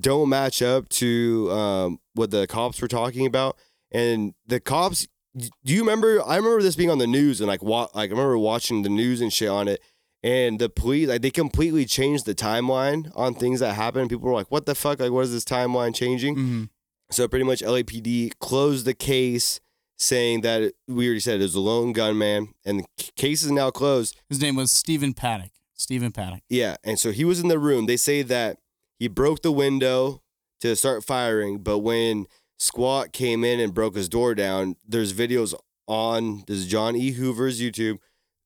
don't match up to um, what the cops were talking about. And the cops, do you remember? I remember this being on the news and like, wa- like I remember watching the news and shit on it. And the police, like, they completely changed the timeline on things that happened. People were like, "What the fuck? Like, what is this timeline changing?" hmm So pretty much LAPD closed the case, saying that we already said it was a lone gunman, and the case is now closed. His name was Stephen Paddock. Stephen Paddock. Yeah, and so he was in the room. They say that he broke the window to start firing, but when Squat came in and broke his door down, there's videos on this John E. Hoover's YouTube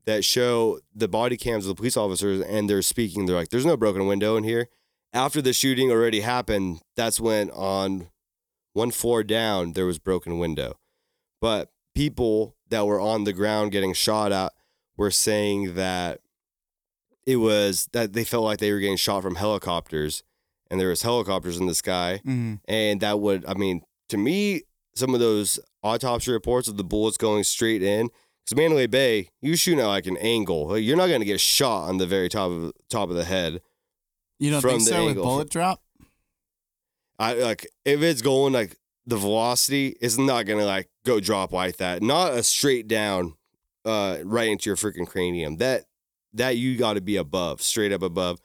that show the body cams of the police officers and they're speaking. They're like, "There's no broken window in here." After the shooting already happened, that's when on one floor down there was broken window. But people that were on the ground getting shot at were saying that it was that they felt like they were getting shot from helicopters and there was helicopters in the sky hmm and that would i mean to me some of those autopsy reports of the bullets going straight in because mandalay bay you shoot at like an angle you're not going to get shot on the very top of top of the head You don't think so with bullet drop? i like if it's going like the velocity is not going to like go drop like that. Not a straight down uh right into your freaking cranium. That that you got to be above straight up above.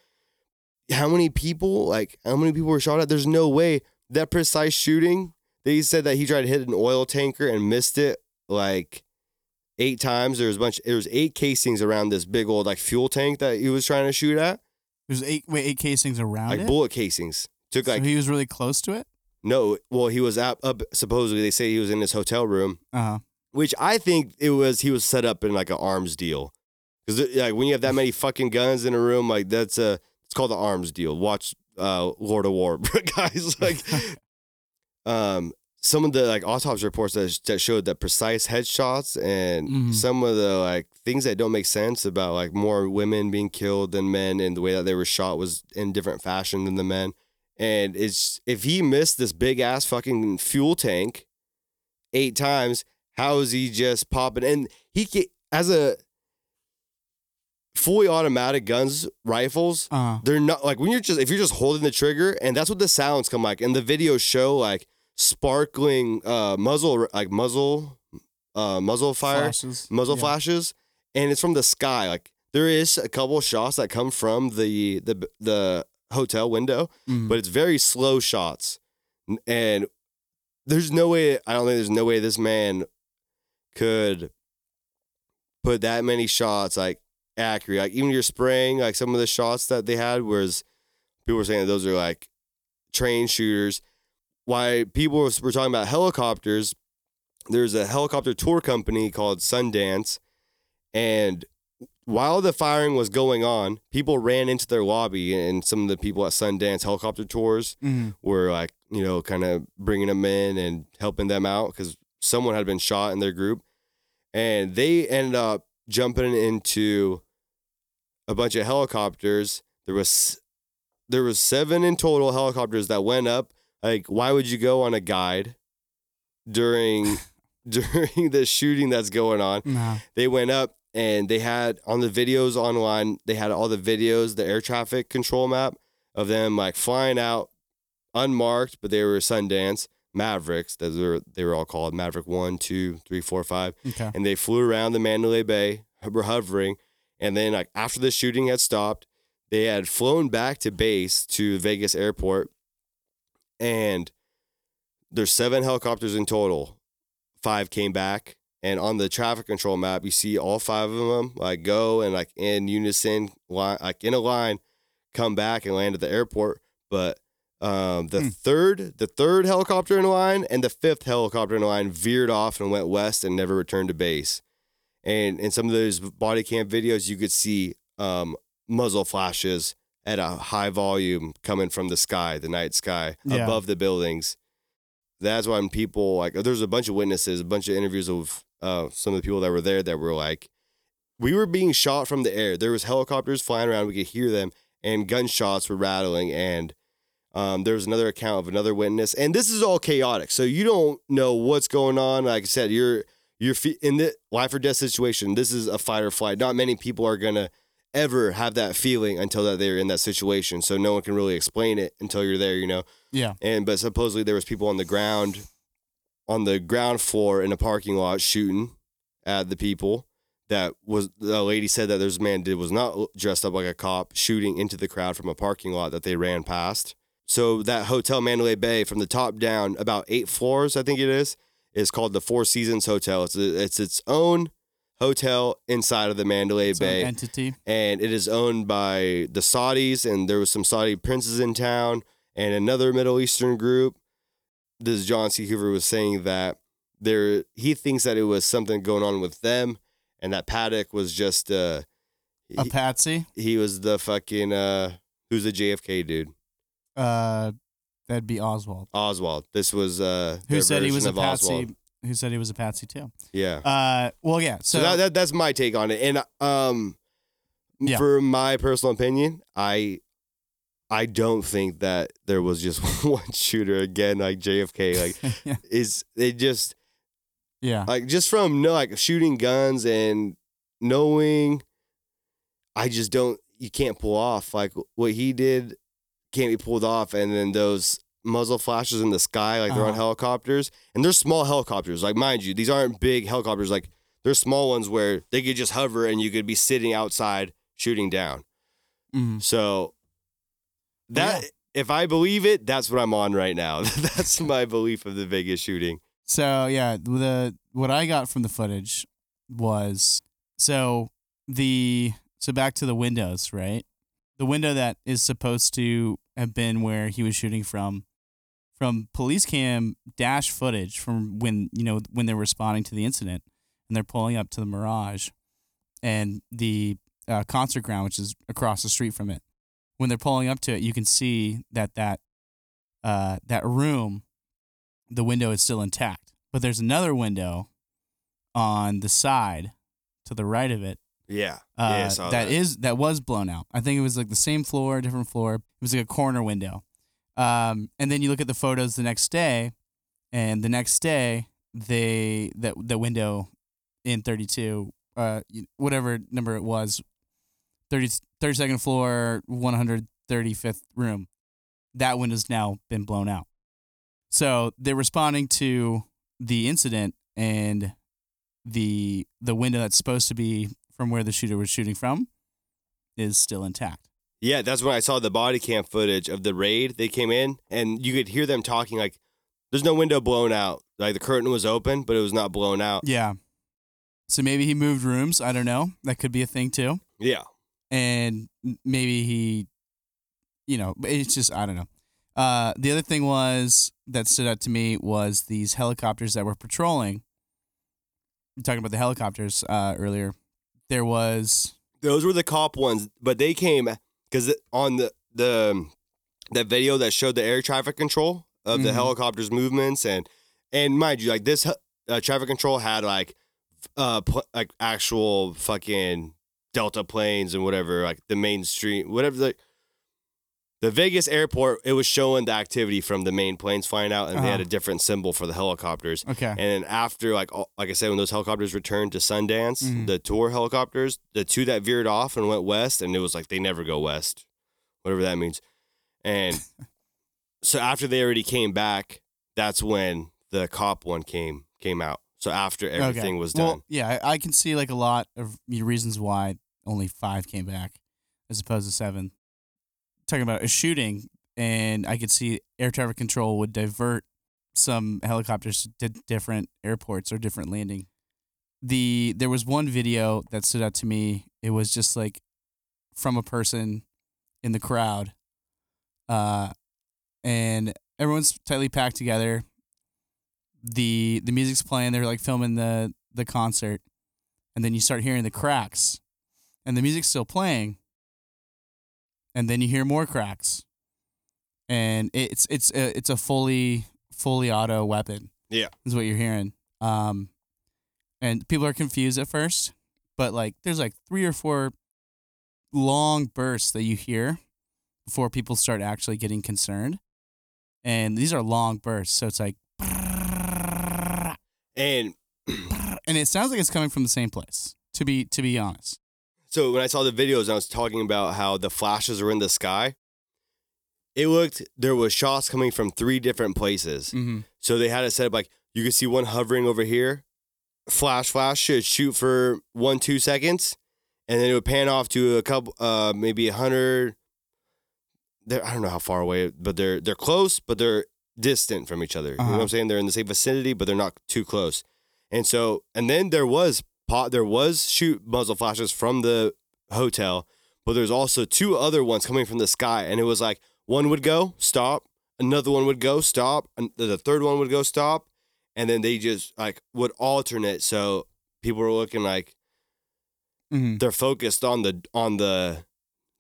How many people like how many people were shot at? There's no way. That precise shooting they said that he tried to hit an oil tanker and missed it like eight times there was a bunch there was eight casings around this big old like fuel tank that he was trying to shoot at There's eight wait eight casings around like it. bullet casings took so like he was really close to it. no well he was up, up supposedly they say he was in his hotel room Uh huh. which i think it was he was set up in like an arms deal because like when you have that many fucking guns in a room like that's a it's called the arms deal watch uh lord of war guys like um some of the like autopsy reports that, that showed that precise headshots and Mhm. some of the like things that don't make sense about like more women being killed than men and the way that they were shot was in different fashion than the men and it's if he missed this big ass fucking fuel tank eight times how is he just popping and he ca- as a fully automatic guns rifles Uh huh. they're not like when you're just if you're just holding the trigger and that's what the sounds come like and the videos show like sparkling uh muzzle like muzzle uh muzzle fire Flashes. muzzle Yeah. flashes and it's from the sky like there is a couple shots that come from the the the hotel window Mhm. but it's very slow shots and there's no way i don't think there's no way this man could put that many shots like accurate like even your spraying like some of the shots that they had was people were saying that those are like trained shooters why people were talking about helicopters there's a helicopter tour company called sundance and while the firing was going on people ran into their lobby and some of the people at sundance helicopter tours Mhm. were like you know kind of bringing them in and helping them out because someone had been shot in their group and they ended up jumping into a bunch of helicopters there was there was seven in total helicopters that went up like why would you go on a guide during during the shooting that's going on? They went up and they had on the videos online they had all the videos the air traffic control map of them like flying out unmarked but they were sundance mavericks that were they were all called maverick one two three four five. Okay. and they flew around the mandalay bay were hovering and then like after the shooting had stopped they had flown back to base to vegas airport and there's seven helicopters in total. Five came back and on the traffic control map you see all five of them like go and like in unison line like in a line come back and land at the airport. But um, the Hmm. third the third helicopter in line and the fifth helicopter in line veered off and went west and never returned to base. And in some of those body cam videos you could see um, muzzle flashes at a high volume coming from the sky the night sky Yeah. above the buildings that's when people like there's a bunch of witnesses, a bunch of interviews of uh, some of the people that were there that were like, we were being shot from the air. There was helicopters flying around. We could hear them, and gunshots were rattling. And um, there was another account of another witness, and this is all chaotic. So you don't know what's going on. Like I said, you're you're in the life or death situation. This is a fight or flight. Not many people are gonna ever have that feeling until that they're in that situation. So no one can really explain it until you're there, you know. Yeah. And but supposedly there was people on the ground, on the ground floor in a parking lot shooting at the people. That was the lady said that there's a man did was not dressed up like a cop shooting into the crowd from a parking lot that they ran past. So that hotel Mandalay Bay from the top down, about eight floors, I think it is, is called the Four Seasons Hotel. It's a, it's its own hotel inside of the Mandalay Its Bay entity. and it is owned by the Saudis, and there was some Saudi princes in town, and another Middle Eastern group. This John C. Hoover was saying that there he thinks that it was something going on with them, and that Paddock was just uh A he, patsy. he was the fucking uh who's the JFK dude Uh, that'd be Oswald. Oswald. This was uh Who said he was a patsy? Oswald. Who said he was a patsy too? Yeah. Uh, well, yeah. So, So, that, that that's my take on it. And um Yeah. for my personal opinion, I I don't think that there was just one shooter again like JFK like yeah. is it just yeah. like just from no like shooting guns and knowing I just don't you can't pull off like what he did can't be pulled off and then those muzzle flashes in the sky like they're on Uh-huh. helicopters and they're small helicopters like mind you these aren't big helicopters like they're small ones where they could just hover and you could be sitting outside shooting down Mhm. so that yeah. if I believe it that's what I'm on right now that's my belief of the Vegas shooting So yeah, the what I got from the footage was so the so back to the windows, right? The window that is supposed to have been where he was shooting from from police cam dash footage from when you know when they're responding to the incident and they're pulling up to the Mirage and the uh, concert ground, which is across the street from it. When they're pulling up to it, you can see that that uh, that room the window is still intact. But there's another window on the side to the right of it yeah uh, yeah saw that is that was blown out. I think it was like the same floor, different floor. It was like a corner window. Um, and then you look at the photos the next day, and the next day they that the window in 32, uh, whatever number it was, 30, 32nd floor, 135th room. That window's now been blown out. So they're responding to the incident and the the window that's supposed to be from where the shooter was shooting from is still intact. Yeah, that's when I saw the body cam footage of the raid. They came in and you could hear them talking like there's no window blown out. Like the curtain was open, but it was not blown out. Yeah. So maybe he moved rooms. I don't know. That could be a thing too. Yeah. And maybe he, you know, it's just I don't know. Uh, the other thing was that stood out to me was these helicopters that were patrolling. You're talking about the helicopters uh, earlier. There was Those were the cop ones, but they came cuz on the the that video that showed the air traffic control of the Mhm. helicopters movements and and mind you like this uh, traffic control had like uh pl- like actual fucking delta planes and whatever like the mainstream whatever the the Vegas airport it was showing the activity from the main planes flying out and they had Uh-huh. a different symbol for the helicopters okay. and then after like all- like I said when those helicopters returned to Sundance Mhm. the tour helicopters the two that veered off and went west and it was like they never go west whatever that means and so after they already came back that's when the cop one came came out so after everything Okay. was done Well, yeah, I, I can see like a lot of reasons why only five came back as opposed to seven. Talking about a shooting, and I could see air traffic control would divert some helicopters to different airports or different landing. The there was one video that stood out to me. It was just like from a person in the crowd, uh, and everyone's tightly packed together the the music's playing they're like filming the the concert and then you start hearing the cracks and the music's still playing and then you hear more cracks and it's it's a, it's a fully fully auto weapon Yeah. is what you're hearing um and people are confused at first but like there's like three or four long bursts that you hear before people start actually getting concerned and these are long bursts so it's like and and it sounds like it's coming from the same place. To be to be honest, So when I saw the videos, I was talking about how the flashes were in the sky. It looked there was shots coming from three different places. Mm-hmm. So they had it set up like you could see one hovering over here, flash, flash, should shoot for one, two seconds, and then it would pan off to a couple, uh, maybe a hundred. They're, I don't know how far away, but they're they're close, but they're distant from each other. You know what Uh-huh. I'm saying? They're in the same vicinity, but they're not too close. And so, and then there was pot, there was shoot muzzle flashes from the hotel, but there's also two other ones coming from the sky, and it was like one would go stop, another one would go stop, and the third one would go stop, and then they just like would alternate. So people were looking like Mm-hmm. they're focused on the on the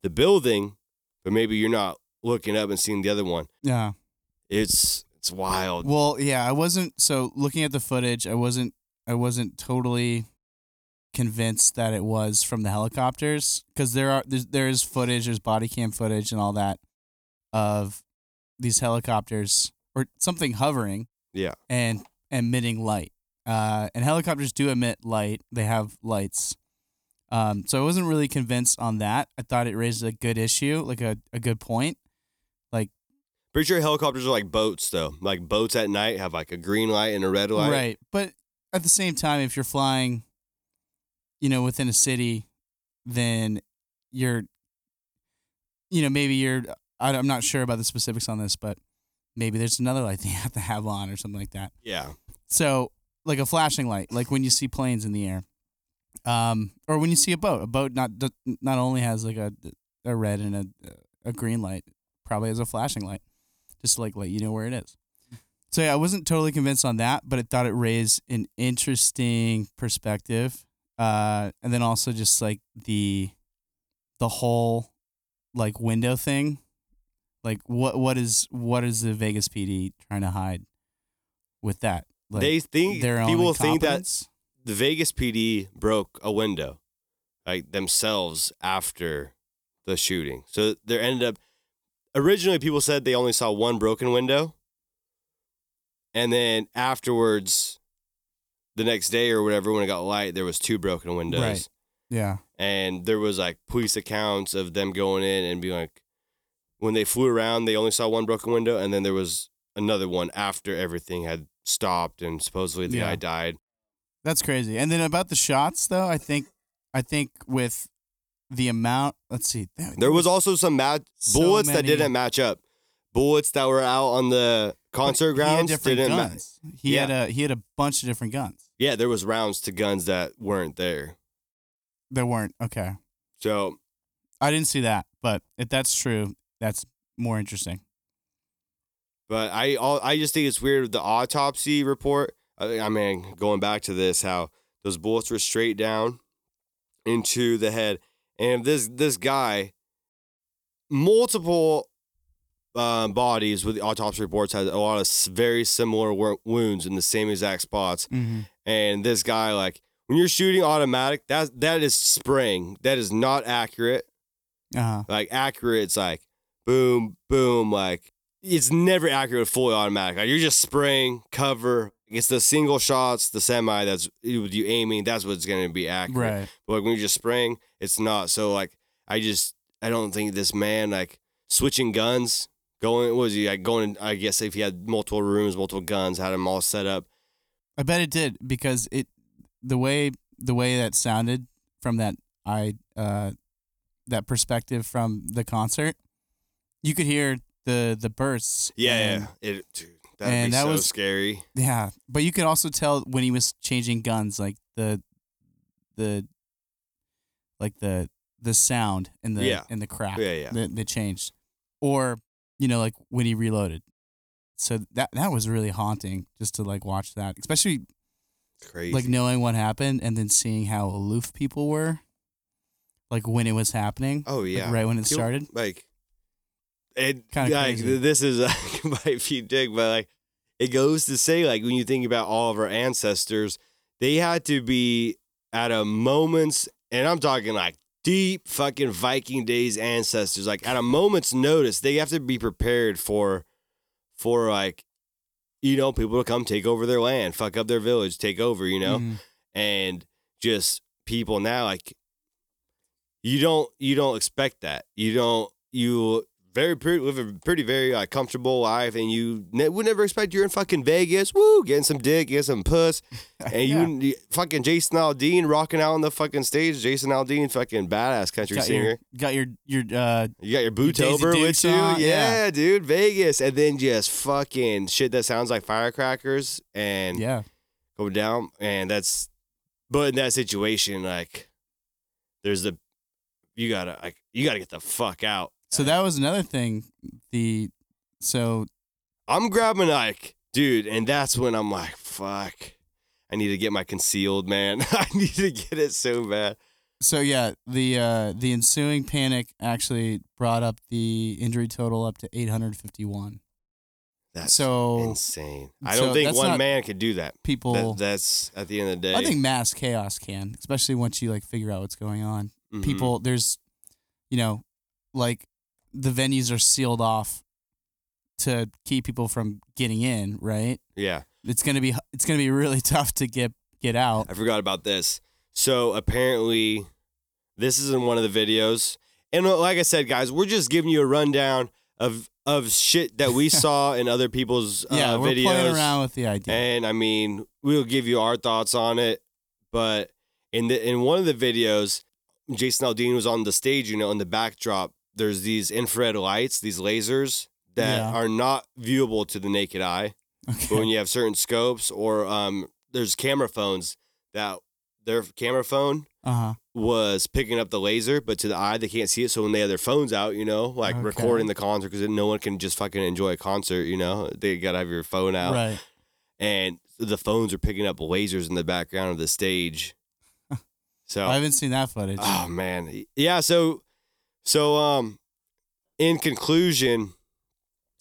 the building, but maybe you're not looking up and seeing the other one. Yeah. It's it's wild. Well, yeah, I wasn't so looking at the footage, I wasn't I wasn't totally convinced that it was from the helicopters cuz there are there's, there is footage, there's body cam footage and all that of these helicopters or something hovering Yeah. and emitting light. Uh, and helicopters do emit light. They have lights. Um, so I wasn't really convinced on that. I thought it raised a good issue, like a, a good point. Like, pretty sure helicopters are like boats though. Like boats at night have like a green light and a red light. Right. But at the same time, if you're flying, you know, within a city, then you're, you know, maybe you're, I- I'm not sure about the specifics on this, but maybe there's another light that you have to have on or something like that. Yeah. So, like a flashing light, like when you see planes in the air, um, or when you see a boat. A boat not not only has like a a red and a a green light, probably has a flashing light, just to like let you know where it is. So yeah, I wasn't totally convinced on that, but I thought it raised an interesting perspective, uh, and then also just like the the whole like window thing, like what what is what is the Vegas PD trying to hide with that? Like, they think their own people think that the Vegas PD broke a window, like themselves after the shooting. So there ended up originally people said they only saw one broken window, and then afterwards, the next day or whatever, when it got light, there was two broken windows, Right. yeah, and there was like police accounts of them going in and being like, when they flew around, they only saw one broken window, and then there was another one after everything had stopped and supposedly the Yeah. guy died. that's crazy. And then about the shots, though, I think I think with the amount, let's see, there, There was also some match So bullets that didn't match up. Bullets that were out on the concert grounds didn't guns. He had a he had a bunch of different guns Yeah, there was rounds to guns that weren't there. There weren't okay. So I didn't see that, but if that's true, that's more interesting. But I all I just think it's weird with the autopsy report. I, I mean, going back to this, how those bullets were straight down into the head, and this this guy, multiple uh, bodies with the autopsy reports had a lot of very similar wo- wounds in the same exact spots, Mm-hmm. and this guy like when you're shooting automatic, that that is spraying. That is not accurate Uh huh. like accurate it's like boom boom like it's never accurate fully automatic like you're just spraying cover it's the single shots the semi that's with you aiming that's what's going to be accurate Right. but like when you're just spraying it's not so like i just i don't think this man like switching guns going was he like going i guess if he had multiple rooms multiple guns had them all set up I bet it did because it the way the way that sounded from that I uh that perspective from the concert, you could hear the the bursts. yeah and- yeah it dude, that'd and be that so was- scary Yeah, but you could also tell when he was changing guns, like the the like the the sound and the Yeah. and the crack yeah yeah that, that changed, or you know, like when he reloaded. So that that was really haunting just to like watch that, especially crazy like knowing what happened and then seeing how aloof people were, like when it was happening, oh like, yeah right when it People- started. like it Kinda like crazy. this is like might be dick, but like it goes to say like when you think about all of our ancestors, they had to be at a moment's and I'm talking like deep fucking Viking days ancestors, like at a moment's notice, they have to be prepared for for like you know, people to come take over their land, fuck up their village, take over, you know? Mhm. and just people now like you don't you don't expect that. You don't you very pretty live a pretty very like comfortable life, and you ne- would never expect you're in fucking Vegas, woo, getting some dick, getting some puss, and you, you fucking Jason Aldean rocking out on the fucking stage. Jason Aldean, fucking badass country got singer. your got your your uh You got your boot over with you, yeah, yeah. dude, Vegas, and then just fucking shit that sounds like firecrackers and yeah go down, and that's. But in that situation, like, there's the, you gotta like you gotta get the fuck out. So that was another thing the so I'm grabbing Ike, dude, and that's when I'm like, fuck. I need to get my concealed, man. I need to get it so bad. so yeah the uh the ensuing panic actually brought up the injury total up to 851 That's so insane. I so don't think one man could do that. people that. That's at the end of the day. i think mass chaos can especially once you like figure out what's going on Mhm. people there's you know like the venues are sealed off to keep people from getting in right Yeah, it's gonna be it's gonna be really tough to get get out I forgot about this. So apparently, this is in one of the videos, and uh, like I said, guys, we're just giving you a rundown of of shit that we saw in other people's uh, yeah we're videos. playing around with the idea And I mean, we'll give you our thoughts on it. But in the in one of the videos, Jason Aldean was on the stage, you know, in the backdrop, there's these infrared lights, these lasers that Yeah. are not viewable to the naked eye. But when you have certain scopes or um there's camera phones that their camera phone uh-huh was picking up the laser, but to the eye they can't see it. So when they have their phones out, you know, like Okay. recording the concert, because no one can just fucking enjoy a concert, you know, they gotta have your phone out right and the phones are picking up lasers in the background of the stage. So, I haven't seen that footage. oh man, yeah. So, so um, in conclusion,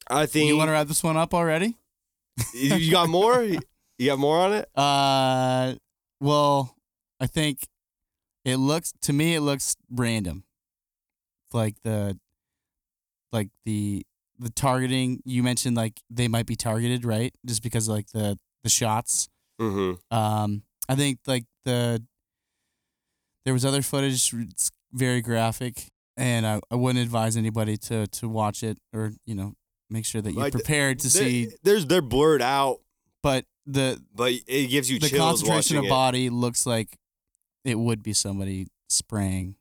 I think you want to wrap this one up already? you got more. You got more on it? Uh, well, I think it looks to me it looks random. Like the, like the the targeting you mentioned, like they might be targeted, right? Just because like the the shots. Mm-hmm. Um, I think like the there was other footage. It's very graphic, and I, I wouldn't advise anybody to to watch it or you know make sure that you're Like, prepared to see. There's they're blurred out, But the but it gives you the chills concentration watching of it. body looks like it would be somebody spraying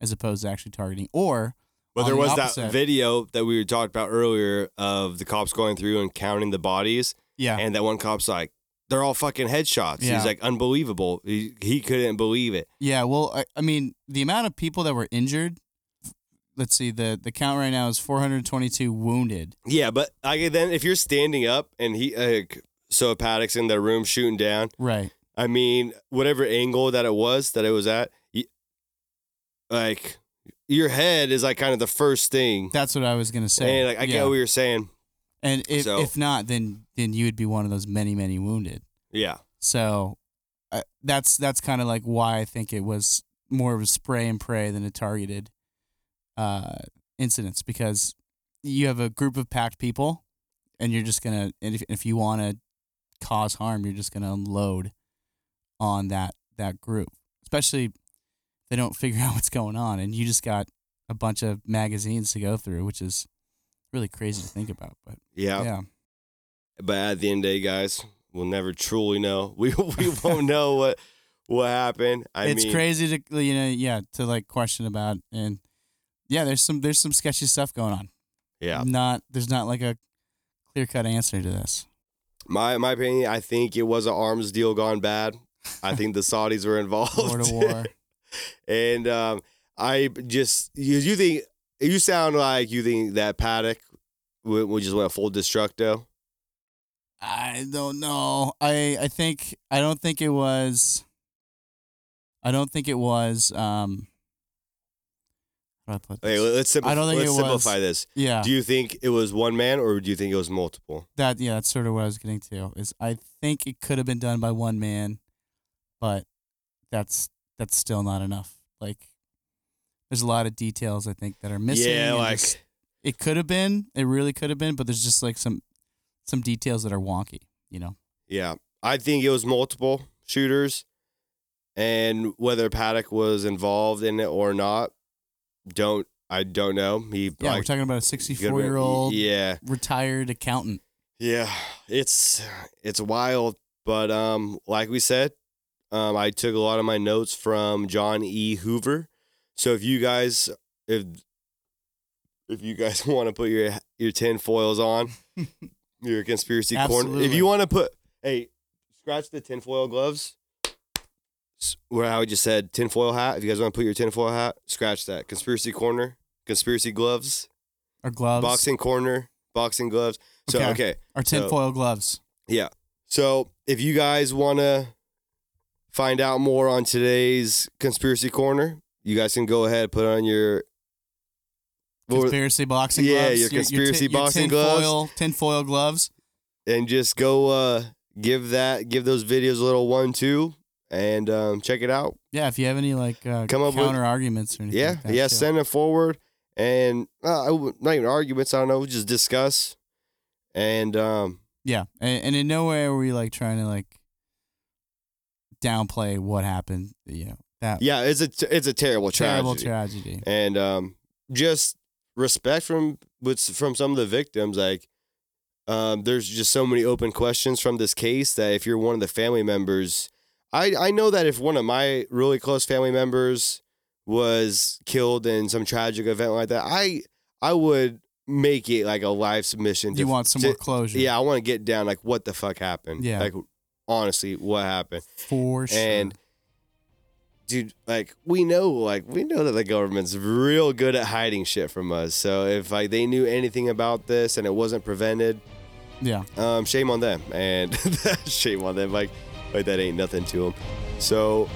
as opposed to actually targeting or But on there the was opposite- that video that we were talking about earlier of the cops going through and counting the bodies. yeah And that one cop's like, they're all fucking headshots. Yeah. He's like, unbelievable. He, he couldn't believe it. yeah well I, I mean the amount of people that were injured let's see the the count right now is 422 wounded Yeah, but I then if you're standing up and he, uh, so Paddock's in the room shooting down. right I mean, whatever angle that it was that it was at, like your head is like kind of the first thing. that's what I was gonna say And like I yeah. get what you're saying. and if, So- if not then then you would be one of those many many wounded Yeah, so uh, that's that's kind of like why I think it was more of a spray and pray than a targeted uh, incidents because you have a group of packed people and you're just gonna and if, if you want to cause harm you're just gonna unload on that that group especially if they don't figure out what's going on and you just got a bunch of magazines to go through which is really crazy to think about but yeah. yeah But at the end of the day, guys, we'll never truly know. We we won't know what what happened. I it's mean, crazy to you know yeah to like question about and yeah there's some there's some sketchy stuff going on Yeah, not there's not like a clear cut answer to this my my opinion. I think it was an arms deal gone bad. I think the Saudis were involved. war to war and um, I just you, you think you sound like you think that Paddock we, would just went full destructo. I don't know. I I think I don't think it was. I don't think it was. Um. How do put Okay, let- let's simplify, I don't think let's simplify was- this. yeah, Do you think it was one man or do you think it was multiple? that yeah, that's sort of what I was getting to. Is I think it could have been done by one man, but that's that's still not enough. Like, there's a lot of details I think that are missing. yeah, like just- it could have been. It really could have been, but there's just like some some details that are wonky. You know. yeah. I think it was multiple, shooters, and whether Paddock was involved in it or not, don't I don't know. He Yeah, we're talking about a 64 year old Yeah, retired accountant. yeah. It's it's wild, but um, like we said, um, I took a lot of my notes from John E. Hoover. So if you guys if if you guys want to put your your tin foils on, your conspiracy corner. If you want to put, hey, scratch the tinfoil gloves. Where I just said tinfoil hat. If you guys want to put your tinfoil hat, scratch that. Conspiracy corner, conspiracy gloves, Or gloves. boxing corner, boxing gloves. So Okay. okay, Or so- tinfoil gloves. yeah. So if you guys want to find out more on today's conspiracy corner, you guys can go ahead and put on your. Conspiracy boxing Yeah, gloves. your conspiracy tin- boxing gloves. tinfoil, Tinfoil gloves. and just go uh give that give those videos a little one two and um check it out Yeah, if you have any like uh, Come up with- counter arguments or anything. yeah like yeah too. send it forward and uh, I not even arguments i don't know just discuss and um Yeah, and, and in no way are we like trying to like downplay what happened. You know that yeah it's a it's a terrible terrible tragedy tragedy. and um just respect from with from some of the victims like um there's just so many open questions from this case that if you're one of the family members i i know that if one of my really close family members was killed in some tragic event like that i i would make it like a live submission to, You want some to- more closure? yeah i want to get down like what the fuck happened Yeah. like honestly what happened for sure. and dude, like we know, like we know that the government's real good at hiding shit from us. So if like they knew anything about this and it wasn't prevented, yeah, um, shame on them, and shame on them. Like, like that ain't nothing to them. So,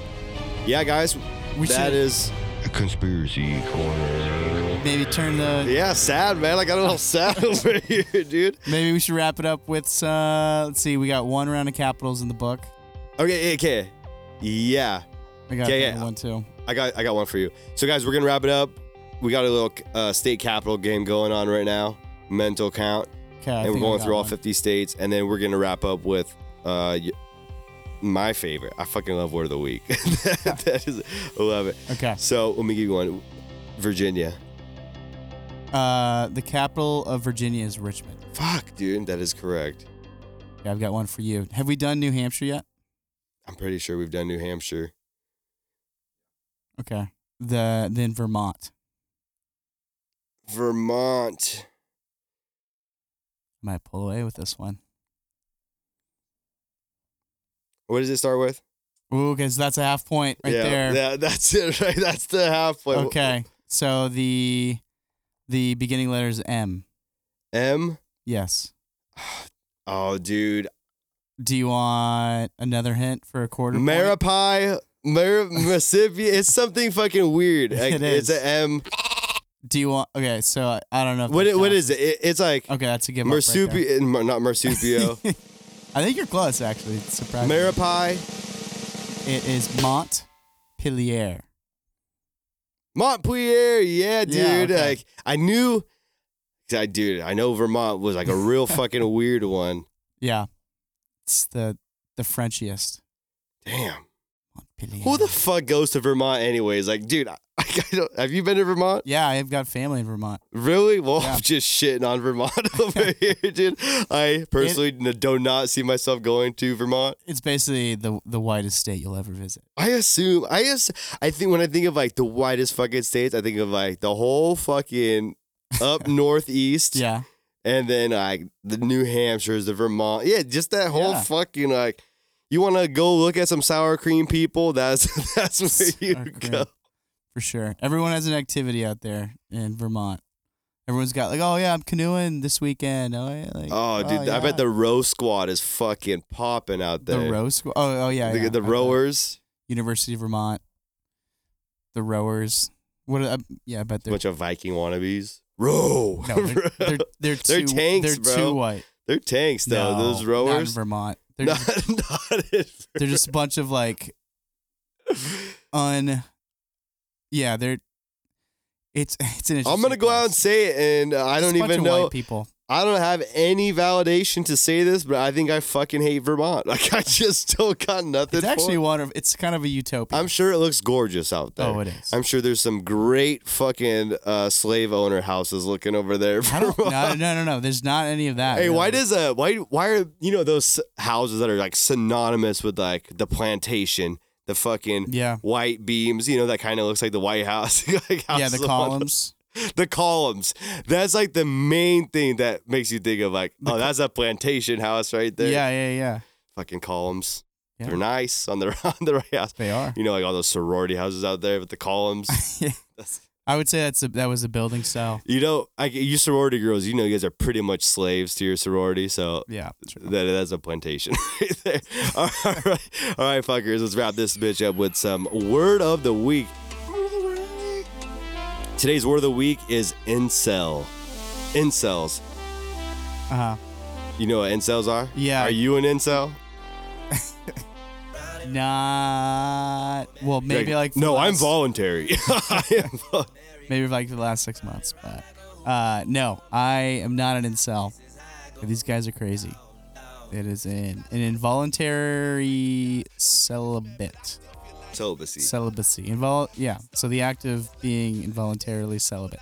yeah, guys, we that should is Conspiracy Corner. maybe turn the. yeah, sad man. I got a little sad over here, dude. Maybe we should wrap it up with. Uh, let's see, we got one round of capitals in the book. Okay, okay, yeah. I got Okay, yeah. other one too. I got I got one for you. So guys, we're gonna wrap it up. We got a little uh, state capital game going on right now. Mental count. Okay, I and we're think I going got through all one. 50 states, and then we're gonna wrap up with uh, y- my favorite. I fucking love word of the week. that is, I love it. Okay, So let me give you one. Virginia. uh, the capital of Virginia is Richmond. Fuck, dude, that is correct. Yeah, I've got one for you. Have we done New Hampshire yet? I'm pretty sure we've done New Hampshire. Okay, the then Vermont. Vermont. Might pull away with this one. What does it start with? Ooh, because that's a half point right yeah, there. yeah, that's it. Right, that's the half point. Okay, so the the beginning letter is M. M. Yes. Oh, dude, Do you want another hint for a quarter? Marapi. Mar- Mississippi. It's something fucking weird. Like, It It's an M. Do you want? Okay, so I, I don't know. If What? It, what is it? it? It's like Okay, that's a give up. right not Marsupio. I think you're close, actually. It's surprising. Marapi, it is Montpelier. Montpelier. Yeah, dude. Yeah, okay. Like I knew. I dude, I know Vermont was like a real fucking weird one. Yeah, it's the the Frenchiest. Damn. Who the fuck goes to Vermont anyways? Like, dude, I, I don't, have you been to Vermont? yeah, I've got family in Vermont. Really? Well, Yeah. I'm just shitting on Vermont over here, dude. I personally n- do not see myself going to Vermont. It's basically the the whitest state you'll ever visit. I assume I just I think when I think of like the widest fucking states, I think of like the whole fucking up northeast, Yeah, and then like the New Hampshires, the Vermont, yeah, just that whole Yeah. fucking like. You want to go look at some sour cream people? That's that's where you Sour cream. go. for sure. Everyone has an activity out there in Vermont. Everyone's got like, oh yeah, I'm canoeing this weekend. Oh yeah, like, Oh, dude, I yeah. bet the row squad is fucking popping out there. the row squad. Oh, oh yeah, the, yeah. the rowers, University of Vermont. The rowers. What? Uh, yeah, I bet they're bunch of Viking wannabes. Row. no, they're they're, they're, They're tanks, They're bro. too white. They're tanks though. No, Those rowers. Vermont. They're Not, just, not they're just a bunch of like un. Yeah, they're. It's it's an. I'm gonna go out and say it, and uh, I don't even know. white people. I don't have any validation to say this, but I think I fucking hate Vermont. Like I just still got nothing. It's actually wonderful. It's kind of a utopia. I'm sure it looks gorgeous out there. Oh, it is. I'm sure there's some great fucking uh, slave owner houses looking over there. I don't, no, no, no, no. There's not any of that. Hey, why does uh why why are you know those houses that are like synonymous with like the plantation, the fucking Yeah. white beams, you know that kind of looks like the White House. like Yeah, the columns. the columns. That's like the main thing that makes you think of like, oh, that's a plantation house right there. Yeah, yeah, yeah. fucking columns. Yeah. They're nice on the on the right house. They are. You know, like all those sorority houses out there with the columns. That's- I would say that's a, that was a building style. you know, I, you sorority girls, you know, you guys are pretty much slaves to your sorority. So Yeah. true. That that's a plantation right there. All right, all right, fuckers. Let's wrap this bitch up with some word of the week. Today's word of the week is incel. Incels. Uh huh. You know what incels are? Yeah. Are you an incel? Not well. Maybe like for no, the I'm voluntary. I am vol- Maybe like the last six months, but uh, no, I am not an incel. These guys are crazy. It is an an involuntary celibate Celibacy. celibacy. Invol yeah. So the act of being involuntarily celibate.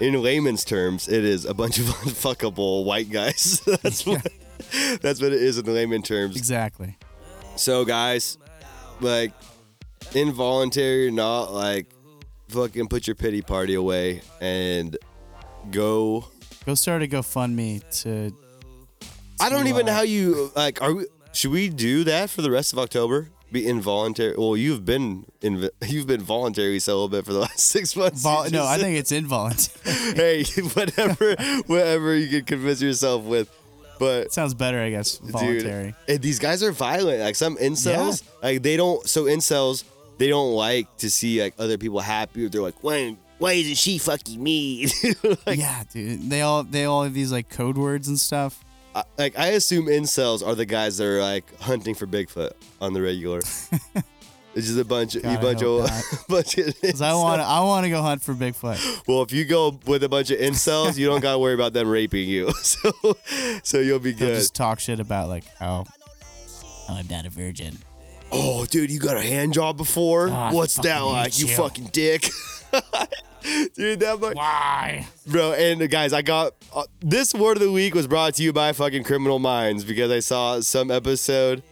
In layman's terms, it is a bunch of unfuckable white guys. that's what. That's what it is in layman terms. Exactly. So guys, like involuntary or not, like fucking put your pity party away and go. Go start a GoFundMe to. I don't to, even know uh, how you like. Are we? Should we do that for the rest of October? Be involuntary. Well, you've been in. You've been voluntary celibate for the last six months. Vol- no, I think it's involuntary. hey, whatever, whatever you can convince yourself with, but Sounds better, I guess. Voluntary. Dude, these guys are violent. Like some incels, like they don't. So incels, they don't like to see like other people happy. They're like, why, why isn't she fucking me? like, yeah, dude. They all they all have these like code words and stuff. I, like I assume incels are the guys that are like hunting for Bigfoot on the regular. it's just a bunch of, God, a I bunch hope of, not. bunch of. I want to I want to go hunt for Bigfoot. Well, if you go with a bunch of incels, you don't gotta worry about them raping you. So, so you'll be They'll good. just talk shit about like how oh, I'm not a virgin. Oh, dude, you got a hand job before? Ah, What's that fucking like? You chill. fucking dick. Dude, that much. Why? Bro, and guys, I got uh, this word of the week was brought to you by fucking Criminal Minds because I saw some episode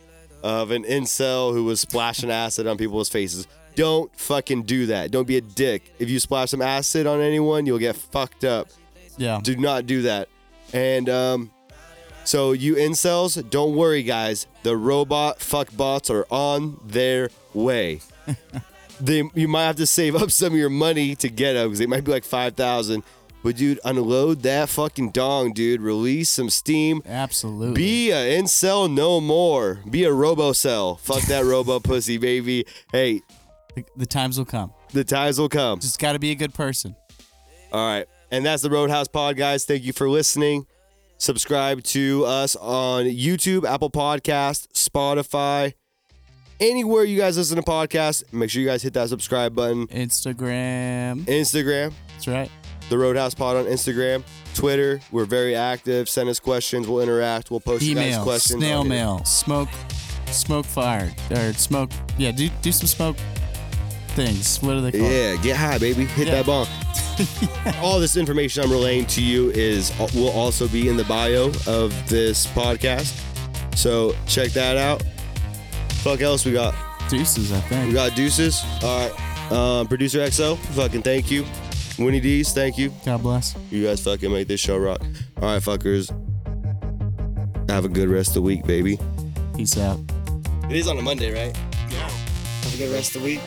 of an incel who was splashing acid on people's faces. Don't fucking do that. Don't be a dick. If you splash some acid on anyone, you'll get fucked up. Yeah. Do not do that. And um, so you incels, don't worry, guys. The robot fuck bots are on their way. they you might have to save up some of your money to get them because they might be like five thousand. But dude, unload that fucking dong, dude. Release some steam. Absolutely. Be a incel no more. Be a robo cell. Fuck that robo pussy, baby. Hey, the, the times will come. the times will come. Just got to be a good person. All right. And that's the Roadhouse Pod, guys. Thank you for listening. Subscribe to us on YouTube, Apple Podcast, Spotify, anywhere you guys listen to podcasts. Make sure you guys hit that subscribe button. Instagram. Instagram, That's right. the Roadhouse Pod on Instagram. Twitter, we're very active. Send us questions. We'll interact. We'll post you guys questions. Snail mail. Smoke. Smoke fired. Or smoke. Yeah. Do do some smoke things. What are they called? Yeah, get high, baby. Hit Yeah. that bong. All this information I'm relaying to you is will also be in the bio of this podcast. So check that out. Fuck else we got? Deuces, I think. We got Deuces. All right. Um, Producer XO, fucking thank you. Winnie D's, thank you. God bless. You guys fucking make this show rock. All right, fuckers. Have a good rest of the week, baby. Peace out. It is on a Monday, right? Yeah. Have a good rest of the week.